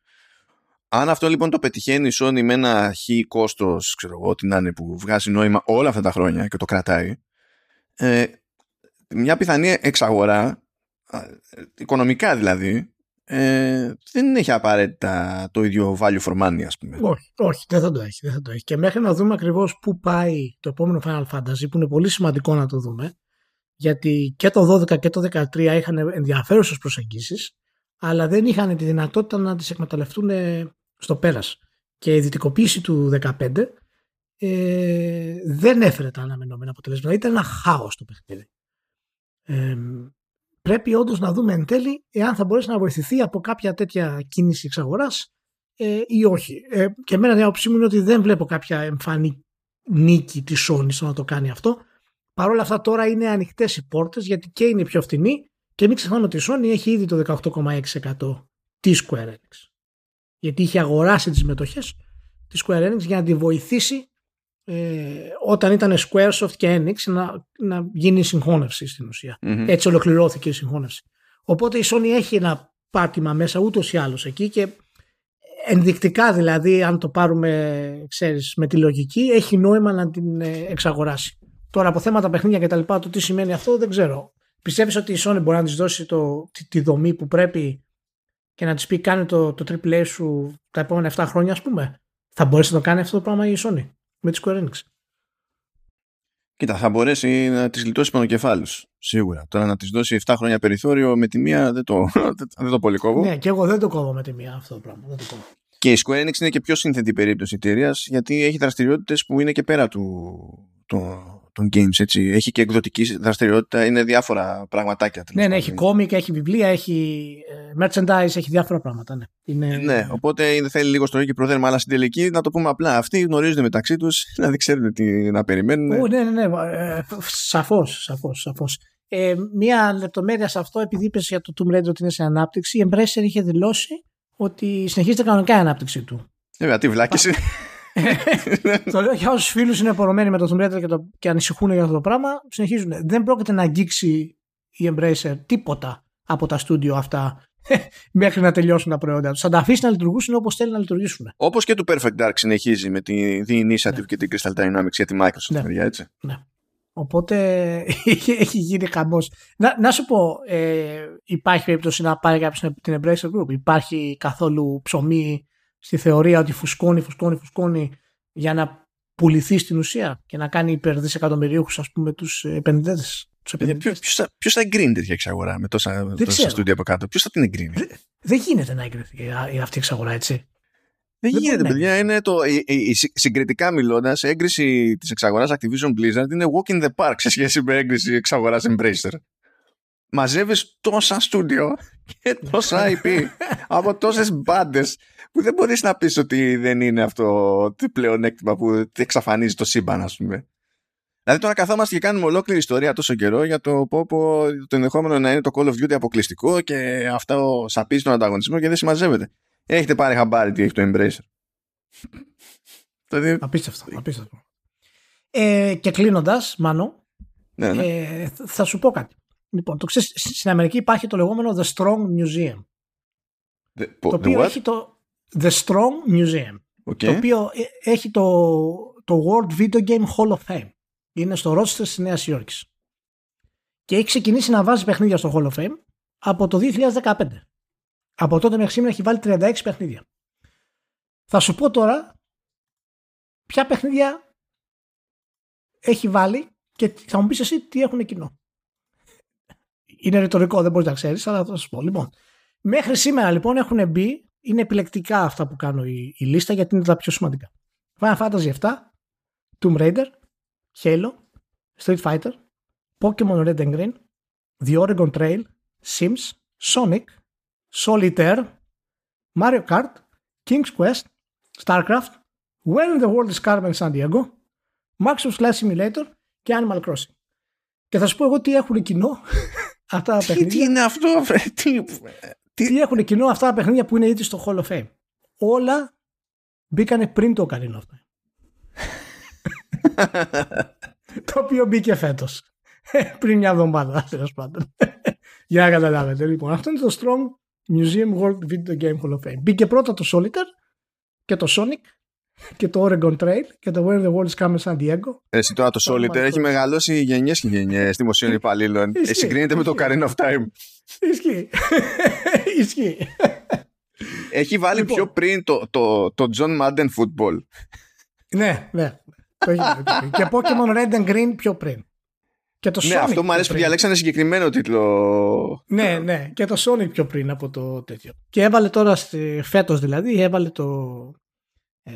Αν αυτό λοιπόν το πετυχαίνει η Sony με ένα χ κόστος, ξέρω εγώ, τι να είναι, που βγάζει νόημα όλα αυτά τα χρόνια και το κρατάει, ε, μια πιθανή εξαγορά, οικονομικά δηλαδή, ε, δεν έχει απαραίτητα το ίδιο value for money, ας πούμε.
Όχι, όχι, δεν θα το έχει. Δεν θα το έχει. Και μέχρι να δούμε ακριβώς πού πάει το επόμενο Final Fantasy, που είναι πολύ σημαντικό να το δούμε, γιατί και το 12 και το 13 είχαν ενδιαφέρουσες προσεγγίσεις, αλλά δεν είχαν τη δυνατότητα να τις εκμεταλλευτούν ε, στο πέρας. Και η δυτικοποίηση του 15 ε, δεν έφερε τα αναμενόμενα αποτελέσματα. Ήταν ένα χάος το παιχνίδι. Ε, πρέπει όντως να δούμε εν τέλει εάν θα μπορέσει να βοηθηθεί από κάποια τέτοια κίνηση εξαγοράς ε, ή όχι. Ε, και εμένα η άποψή μου είναι ότι δεν βλέπω κάποια εμφανή νίκη της Sony στο να το κάνει αυτό. Παρ' όλα αυτά τώρα είναι ανοιχτές οι πόρτες γιατί και είναι πιο φθηνή και μην ξεχνάμε ότι η Sony έχει ήδη το 18,6% της Square Enix. Γιατί είχε αγοράσει τις μετοχέ της Square Enix για να τη βοηθήσει ε, όταν ήταν Squaresoft και Enix να, να γίνει συγχώνευση στην ουσια Έτσι ολοκληρώθηκε η συγχώνευση. Οπότε η Sony έχει ένα πάτημα μέσα ούτως ή άλλως εκεί και ενδεικτικά δηλαδή αν το πάρουμε ξέρεις, με τη λογική έχει νόημα να την ε, εξαγοράσει. Τώρα από θέματα παιχνίδια και τα λοιπά το τι σημαίνει αυτό δεν ξέρω. Πιστεύεις ότι η Sony μπορεί να της δώσει το, τη, τη δομή που πρέπει και να της πει κάνει το, το AAA σου τα επόμενα 7 χρόνια ας πούμε; Θα μπορέσει να το κάνει αυτό το πράγμα η Sony; Με τη Square Enix.
Κοίτα, θα μπορέσει να τη λιτώσει πονοκεφάλους. Σίγουρα. Τώρα να τη δώσει 7 χρόνια περιθώριο με τη μία δεν το, *laughs* δεν το πολύ κόβω.
Ναι, και εγώ δεν το κόβω με τη μία αυτό το πράγμα. Δεν το κόβω.
Και η Square Enix είναι και πιο σύνθετη περίπτωση εταιρείας γιατί έχει δραστηριότητες που είναι και πέρα του, του, των games. Έτσι. Έχει και εκδοτική δραστηριότητα, είναι διάφορα πραγματάκια.
Ναι, ναι, έχει κόμικ, έχει βιβλία, έχει ε, merchandise, έχει διάφορα πράγματα. Ναι,
είναι... ναι οπότε θέλει λίγο στο και προδέρμα, αλλά στην τελική να το πούμε απλά. Αυτοί γνωρίζουν μεταξύ τους, *laughs* δηλαδή ξέρουν τι να περιμένουν.
Ο, ναι, ναι, ναι. Σαφώς, σαφώς, σαφώς. Ε, μία λεπτομέρεια σε αυτό, επειδή είπες για το Tomb Raider ότι είναι σε ανάπτυξη, η Embracer είχε δηλώσει ότι συνεχίζεται κανονικά η ανάπτυξη του.
Βέβαια, τι βλάκηση. *laughs*
το λέω για όσους φίλους είναι απορωμένοι με το Tomb Raider και, το, και ανησυχούν για αυτό το πράγμα, συνεχίζουν. Δεν πρόκειται να αγγίξει η Embracer τίποτα από τα στούντιο αυτά *laughs* μέχρι να τελειώσουν τα προϊόντα τους. Θα τα αφήσει να λειτουργήσουν όπως θέλει να λειτουργήσουν.
Όπως και το Perfect Dark συνεχίζει με τη The Initiative ναι. και την Crystal Dynamics για τη Microsoft, ναι. έτσι.
Ναι. Οπότε *laughs* έχει γίνει χαμός. Να, να σου πω, ε, υπάρχει περίπτωση να πάρει κάποιος την Embracer Group; Υπάρχει καθόλου ψωμί στη θεωρία ότι φουσκώνει, φουσκώνει, φουσκώνει για να πουληθεί στην ουσία και να κάνει υπερδισεκατομμυρίουχους ας πούμε τους επενδυτές.
Ποιος θα, ποιος θα εγκρίνει τέτοια εξαγορά με τόσα, τόσα στούντια από κάτω; Ποιος θα την εγκρίνει;
Δεν, γίνεται να εγκρίνει αυτή η εξαγορά έτσι.
Δεν, δεν γίνεται, παιδιά. Είναι το, η, η, η, συγκριτικά μιλώντας, έγκριση της εξαγοράς Activision Blizzard είναι walk in the park σε σχέση με έγκριση εξαγοράς Embracer μαζεύεις τόσα στούντιο και τόσα *laughs* IP από τόσες μπάντες που δεν μπορείς να πεις ότι δεν είναι αυτό το πλεονέκτημα που εξαφανίζει το σύμπαν ας πούμε. Δηλαδή τώρα καθόμαστε και κάνουμε ολόκληρη ιστορία τόσο καιρό για το πω, πω το ενδεχόμενο να είναι το Call of Duty αποκλειστικό και αυτό σαπίζει τον ανταγωνισμό και δεν συμμαζεύεται. Έχετε πάρει χαμπάρι τι έχει το Embracer. *laughs*
Απίστευτο, απίστευτο. Ε, και κλείνοντας, Μάνο, ναι, ναι. Ε, θα σου πω κάτι. Λοιπόν, το ξέρεις, στην Αμερική υπάρχει το λεγόμενο The Strong Museum.
The, το
οποίο έχει το The Strong Museum.
Okay.
Το οποίο ε, έχει το, το World Video Game Hall of Fame. Είναι στο Rochester της Νέας Υόρκης. Και έχει ξεκινήσει να βάζει παιχνίδια στο Hall of Fame από το 2015. Από τότε μέχρι σήμερα έχει βάλει 36 παιχνίδια. Θα σου πω τώρα ποια παιχνίδια έχει βάλει και θα μου πεις εσύ τι έχουν κοινό. Είναι ρητορικό, δεν μπορείς να ξέρεις, αλλά θα σα πω. Λοιπόν, μέχρι σήμερα λοιπόν έχουν μπει, είναι επιλεκτικά αυτά που κάνω η, η λίστα γιατί είναι τα πιο σημαντικά. Final Fantasy 7, Tomb Raider, Halo, Street Fighter, Pokemon Red and Green, The Oregon Trail, Sims, Sonic, Solitaire, Mario Kart, King's Quest, StarCraft, When the World is Carmen San Diego, Max of Slash Simulator και Animal Crossing. Και θα σου πω εγώ τι έχουν κοινό αυτά τα παιχνίδια.
Τι είναι αυτό, βρε, τι,
τι... έχουν κοινό αυτά τα παιχνίδια που είναι ήδη στο Hall of Fame; Όλα μπήκανε πριν το Ocarina of *laughs* το οποίο μπήκε φέτος. *laughs* πριν μια εβδομάδα, τέλος πάντων. *laughs* Για να καταλάβετε. Λοιπόν, αυτό είναι το Strong Museum World Video Game Hall of Fame. Μπήκε πρώτα το Solitaire και το Sonic και το Oregon Trail και το Where the World is Coming San Diego.
Εσύ τώρα το Solitaire έχει μεγαλώσει γενιές και γενιές δημοσίων υπαλλήλων. Ε, συγκρίνεται με το Carina of Time.
Ισχύει. Ισχύει.
Έχει βάλει λοιπόν. πιο πριν το, το, το John Madden Football.
ναι, ναι. Το έχει και Pokemon Red and Green πιο πριν.
Και το ναι, αυτό μου αρέσει που διαλέξανε συγκεκριμένο τίτλο.
Ναι, ναι. Και το Sonic πιο πριν από το τέτοιο. Και έβαλε τώρα φέτος δηλαδή, έβαλε το, ε,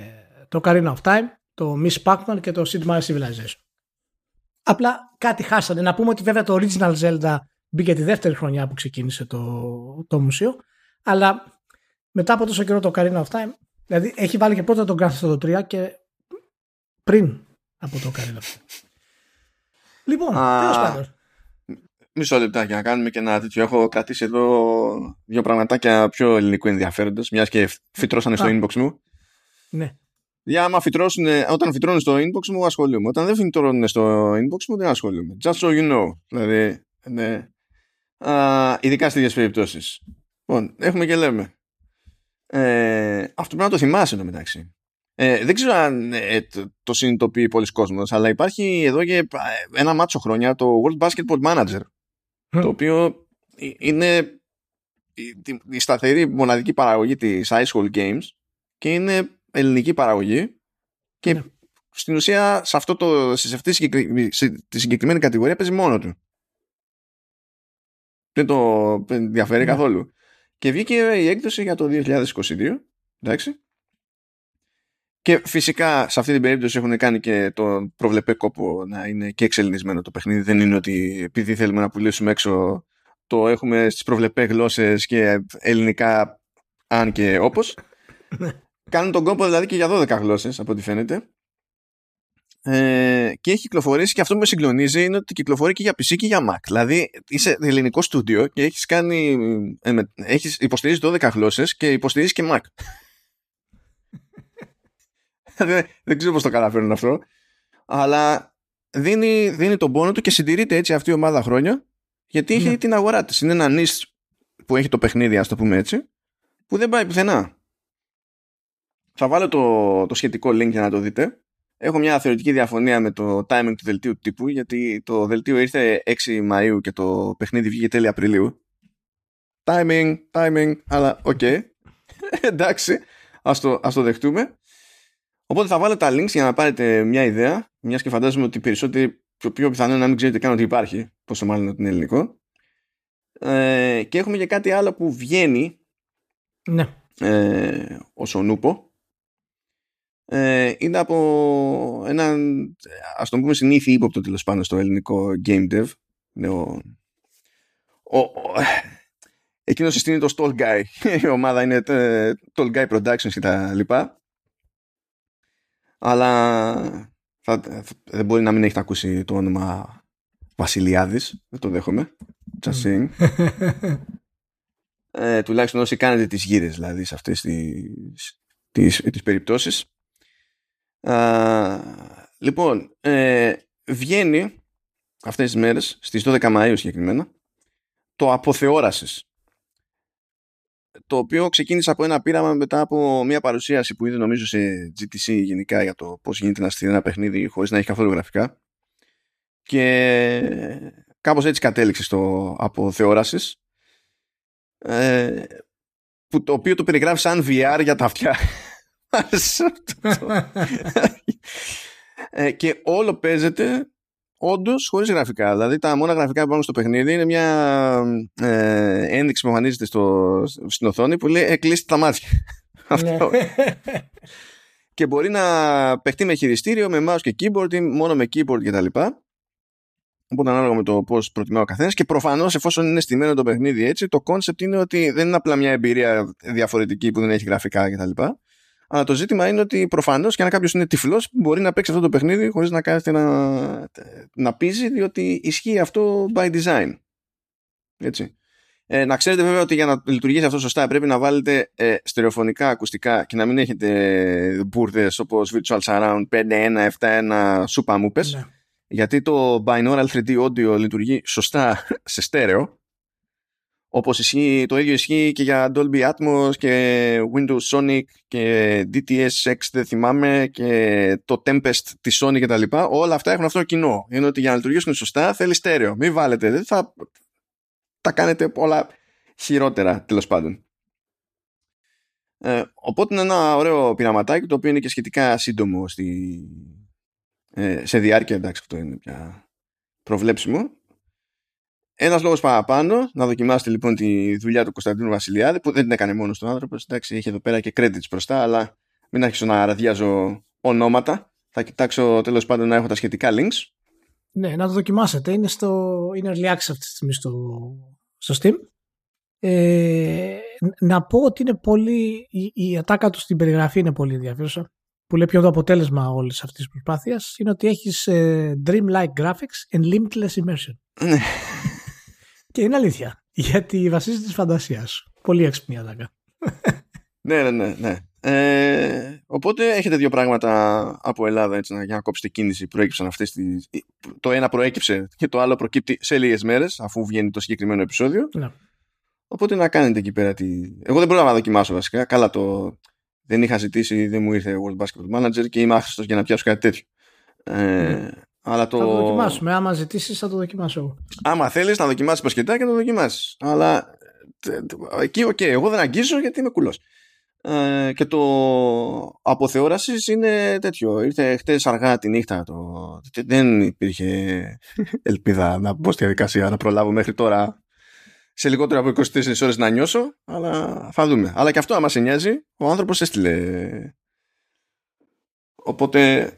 το Carina of Time, το Miss Pac-Man και το Sid Meier's Civilization. Απλά κάτι χάσανε. Να πούμε ότι βέβαια το Original Zelda μπήκε τη δεύτερη χρονιά που ξεκίνησε το, το μουσείο. Αλλά μετά από τόσο καιρό το Carina of Time, δηλαδή έχει βάλει και πρώτα τον Grand Theft 3 και πριν από το Carina of Time. Λοιπόν, τέλος πάντων.
Μισό λεπτάκι να κάνουμε και ένα τέτοιο. Έχω κρατήσει εδώ δύο πραγματάκια πιο ελληνικού ενδιαφέροντος, μιας και φυτρώσανε στο inbox μου.
Ναι.
Για άμα φυτρώσουν, όταν φυτρώνουν στο inbox μου, ασχολούμαι. Όταν δεν φυτρώνουν στο inbox μου, δεν ασχολούμαι. Just so you know. Δηλαδή, ναι. Α, ειδικά στις ίδιες περιπτώσεις. Λοιπόν, έχουμε και λέμε. Ε, αυτό πρέπει να το θυμάσαι εδώ μεταξύ. Ε, δεν ξέρω αν ε, το, το συνειδητοποιεί πολλοί κόσμος, αλλά υπάρχει εδώ και ένα μάτσο χρόνια το World Basketball Manager. Το οποίο είναι η, η σταθερή μοναδική παραγωγή της High School Games και είναι ελληνική παραγωγή και ναι. στην ουσία σε, αυτό το, σε αυτή τη συγκεκριμένη κατηγορία παίζει μόνο του. Δεν το ενδιαφέρει ναι. καθόλου. Και βγήκε η έκδοση για το 2022. Εντάξει. Και φυσικά σε αυτή την περίπτωση έχουν κάνει και το προβλεπέ κόπο να είναι και εξελινισμένο το παιχνίδι. Δεν είναι ότι επειδή θέλουμε να πουλήσουμε έξω το έχουμε στις προβλεπέ γλώσσες και ελληνικά αν και όπως. *laughs* Ναι. Κάνουν τον κόπο δηλαδή και για 12 γλώσσες από ό,τι φαίνεται. Ε, και έχει κυκλοφορήσει και αυτό που με συγκλονίζει είναι ότι κυκλοφορεί και για PC και για Mac. Δηλαδή είσαι ελληνικό στούντιο και έχεις, κάνει, ε, έχεις υποστηρίζει 12 γλώσσες και υποστηρίζει και Mac *laughs* δεν, δεν ξέρω πώς το καταφέρουν αυτό. Αλλά δίνει, δίνει τον πόνο του και συντηρείται έτσι αυτή η ομάδα χρόνια γιατί έχει ναι. την αγορά της. Είναι ένα νης που έχει το παιχνίδι, ας το πούμε έτσι, που δεν πάει πουθενά. Θα βάλω το, το σχετικό link για να το δείτε. Έχω μια θεωρητική διαφωνία με το timing του δελτίου τύπου, γιατί το δελτίο ήρθε 6 Μαΐου και το παιχνίδι βγήκε τέλη Απριλίου. Timing, timing, αλλά OK. Okay. *laughs* Εντάξει, ας το, ας το δεχτούμε. Οπότε θα βάλω τα links για να πάρετε μια ιδέα, μιας και φαντάζομαι ότι περισσότεροι πιο, πιο πιθανό να μην ξέρετε καν ότι υπάρχει, πόσο μάλλον ότι είναι ελληνικό. Ε, και έχουμε και κάτι άλλο που βγαίνει
ναι.
ε, ως ο Νούπο. Ε, είναι από έναν, ας το πούμε συνήθι ύποπτο τέλος πάντων στο ελληνικό game dev. Είναι ο, ο, ο, εκείνος συστήνει το Stall Guy. *laughs* Η ομάδα είναι ε, Tall Guy Productions και τα λοιπά αλλά θα, δεν μπορεί να μην έχετε ακούσει το όνομα Βασιλιάδης, δεν το δέχομαι. Just *laughs* ε, τουλάχιστον όσοι κάνετε τις γύρες δηλαδή σε αυτές τις, τις, τις περιπτώσεις. Λοιπόν, ε, βγαίνει αυτές τις μέρες, στις 12 Μαΐου συγκεκριμένα, το αποθεώρασης. Το οποίο ξεκίνησε από ένα πείραμα μετά από μια παρουσίαση που είδε νομίζω σε GTC γενικά για το πώς γίνεται να στείλει ένα παιχνίδι χωρίς να έχει καθόλου γραφικά. Και κάπως έτσι κατέληξε στο από θεώρασης ε, που το οποίο το περιγράφει σαν VR για τα αυτιά ε, και όλο παίζεται όντως χωρίς γραφικά. Δηλαδή τα μόνα γραφικά που υπάρχουν στο παιχνίδι είναι μια ε, ένδειξη που εμφανίζεται στο, στην οθόνη που λέει «Ε, τα μάτια. Ναι. Αυτό. και μπορεί να παιχτεί με χειριστήριο, με mouse και keyboard ή μόνο με keyboard κτλ. Οπότε ανάλογα με το πώς προτιμά ο καθένας. Και προφανώς, εφόσον είναι στημένο το παιχνίδι έτσι, το concept είναι ότι δεν είναι απλά μια εμπειρία διαφορετική που δεν έχει γραφικά κτλ. Αλλά το ζήτημα είναι ότι προφανώς και αν κάποιος είναι τυφλός, μπορεί να παίξει αυτό το παιχνίδι χωρίς να κάθεται να, να πίζει, διότι ισχύει αυτό by design. Έτσι. Ε, να ξέρετε βέβαια ότι για να λειτουργήσει αυτό σωστά πρέπει να βάλετε ε, στερεοφωνικά ακουστικά και να μην έχετε μπουρδες όπως Virtual Surround 5.1, 7.1, σούπα μου ναι. Γιατί το binaural 3D audio λειτουργεί σωστά σε στέρεο όπως ισχύει, το ίδιο ισχύει και για Dolby Atmos και Windows Sonic και DTS-X δεν θυμάμαι και το Tempest της Sony κτλ. Όλα αυτά έχουν αυτό κοινό. Είναι ότι για να λειτουργήσουν σωστά θέλει στέρεο. Μην βάλετε, δεν θα τα κάνετε όλα χειρότερα τέλος πάντων. Ε, οπότε είναι ένα ωραίο πειραματάκι το οποίο είναι και σχετικά σύντομο στη, ε, σε διάρκεια. Εντάξει, αυτό είναι πια προβλέψιμο. Ένας λόγος παραπάνω να δοκιμάσετε λοιπόν τη δουλειά του Κωνσταντίνου Βασιλιάδη που δεν την έκανε μόνος τον άνθρωπος. Εντάξει, έχει εδώ πέρα και credits μπροστά, αλλά μην άρχισω να ραδιάζω ονόματα. Θα κοιτάξω τέλος πάντων να έχω τα σχετικά links.
Ναι, να το δοκιμάσετε. Είναι, στο, είναι early access αυτή τη στιγμή στο, στο Steam. Ε, να πω ότι είναι πολύ, η, η ατάκα του στην περιγραφή είναι πολύ ενδιαφέρουσα που λέει ποιο το αποτέλεσμα όλης αυτής της προσπάθειας είναι ότι έχεις ε, dreamlike graphics and limitless immersion.
Ναι.
και είναι αλήθεια. Γιατί βασίζεται της φαντασίας σου. Πολύ έξυπνη ατάκα.
ναι, ναι, ναι. ναι. Ε, οπότε έχετε δύο πράγματα από Ελλάδα έτσι, για να κόψετε κίνηση. Προέκυψαν αυτές τις... Το ένα προέκυψε και το άλλο προκύπτει σε λίγες μέρες αφού βγαίνει το συγκεκριμένο επεισόδιο.
Ναι.
Οπότε να κάνετε εκεί πέρα τη. Εγώ δεν μπορώ να δοκιμάσω βασικά. Καλά το. Δεν είχα ζητήσει, δεν μου ήρθε World Basketball Manager και είμαι άχρηστος για να πιάσω κάτι τέτοιο. Ε, ναι. Αλλά το...
Θα το δοκιμάσουμε. Άμα ζητήσεις, θα το δοκιμάσω εγώ.
Άμα θέλεις να δοκιμάσεις μπασκετάκι, να το δοκιμάσεις. Αλλά εκεί, OK, okay, εγώ δεν αγγίζω γιατί είμαι κουλός. Ε, και το αποθεώραση είναι τέτοιο. Ήρθε χτες αργά τη νύχτα. Το... Δεν υπήρχε *laughs* ελπίδα να μπω στη διαδικασία να προλάβω μέχρι τώρα σε λιγότερο από 24 ώρες να νιώσω, αλλά θα δούμε. Αλλά και αυτό άμα σε νοιάζει, ο άνθρωπος έστειλε. Οπότε,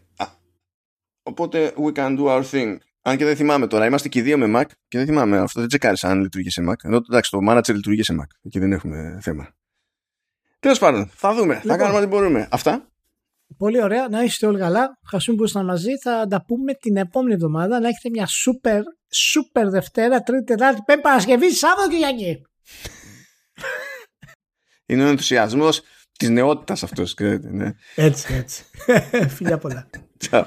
οπότε we can do our thing. Αν και δεν θυμάμαι τώρα, είμαστε και οι δύο με Mac και δεν θυμάμαι αυτό, δεν τσεκάρισα αν λειτουργεί σε Mac. Ενώ εντάξει, το manager λειτουργεί σε Mac και δεν έχουμε θέμα. Τέλος πάντων, θα δούμε, λοιπόν, θα κάνουμε ό,τι μπορούμε. Αυτά.
Πολύ ωραία, να είστε όλοι καλά. Ευχαριστούμε που ήσασταν μαζί. Θα τα πούμε την επόμενη εβδομάδα. Να έχετε μια σούπερ, σούπερ Δευτέρα, Τρίτη, Τετάρτη, Πέμπτη, Παρασκευή, Σάββατο και Κυριακή.
Είναι ο ενθουσιασμός της νεότητας αυτός. Ναι.
Έτσι, έτσι. *laughs* Φιλιά πολλά.
Ciao.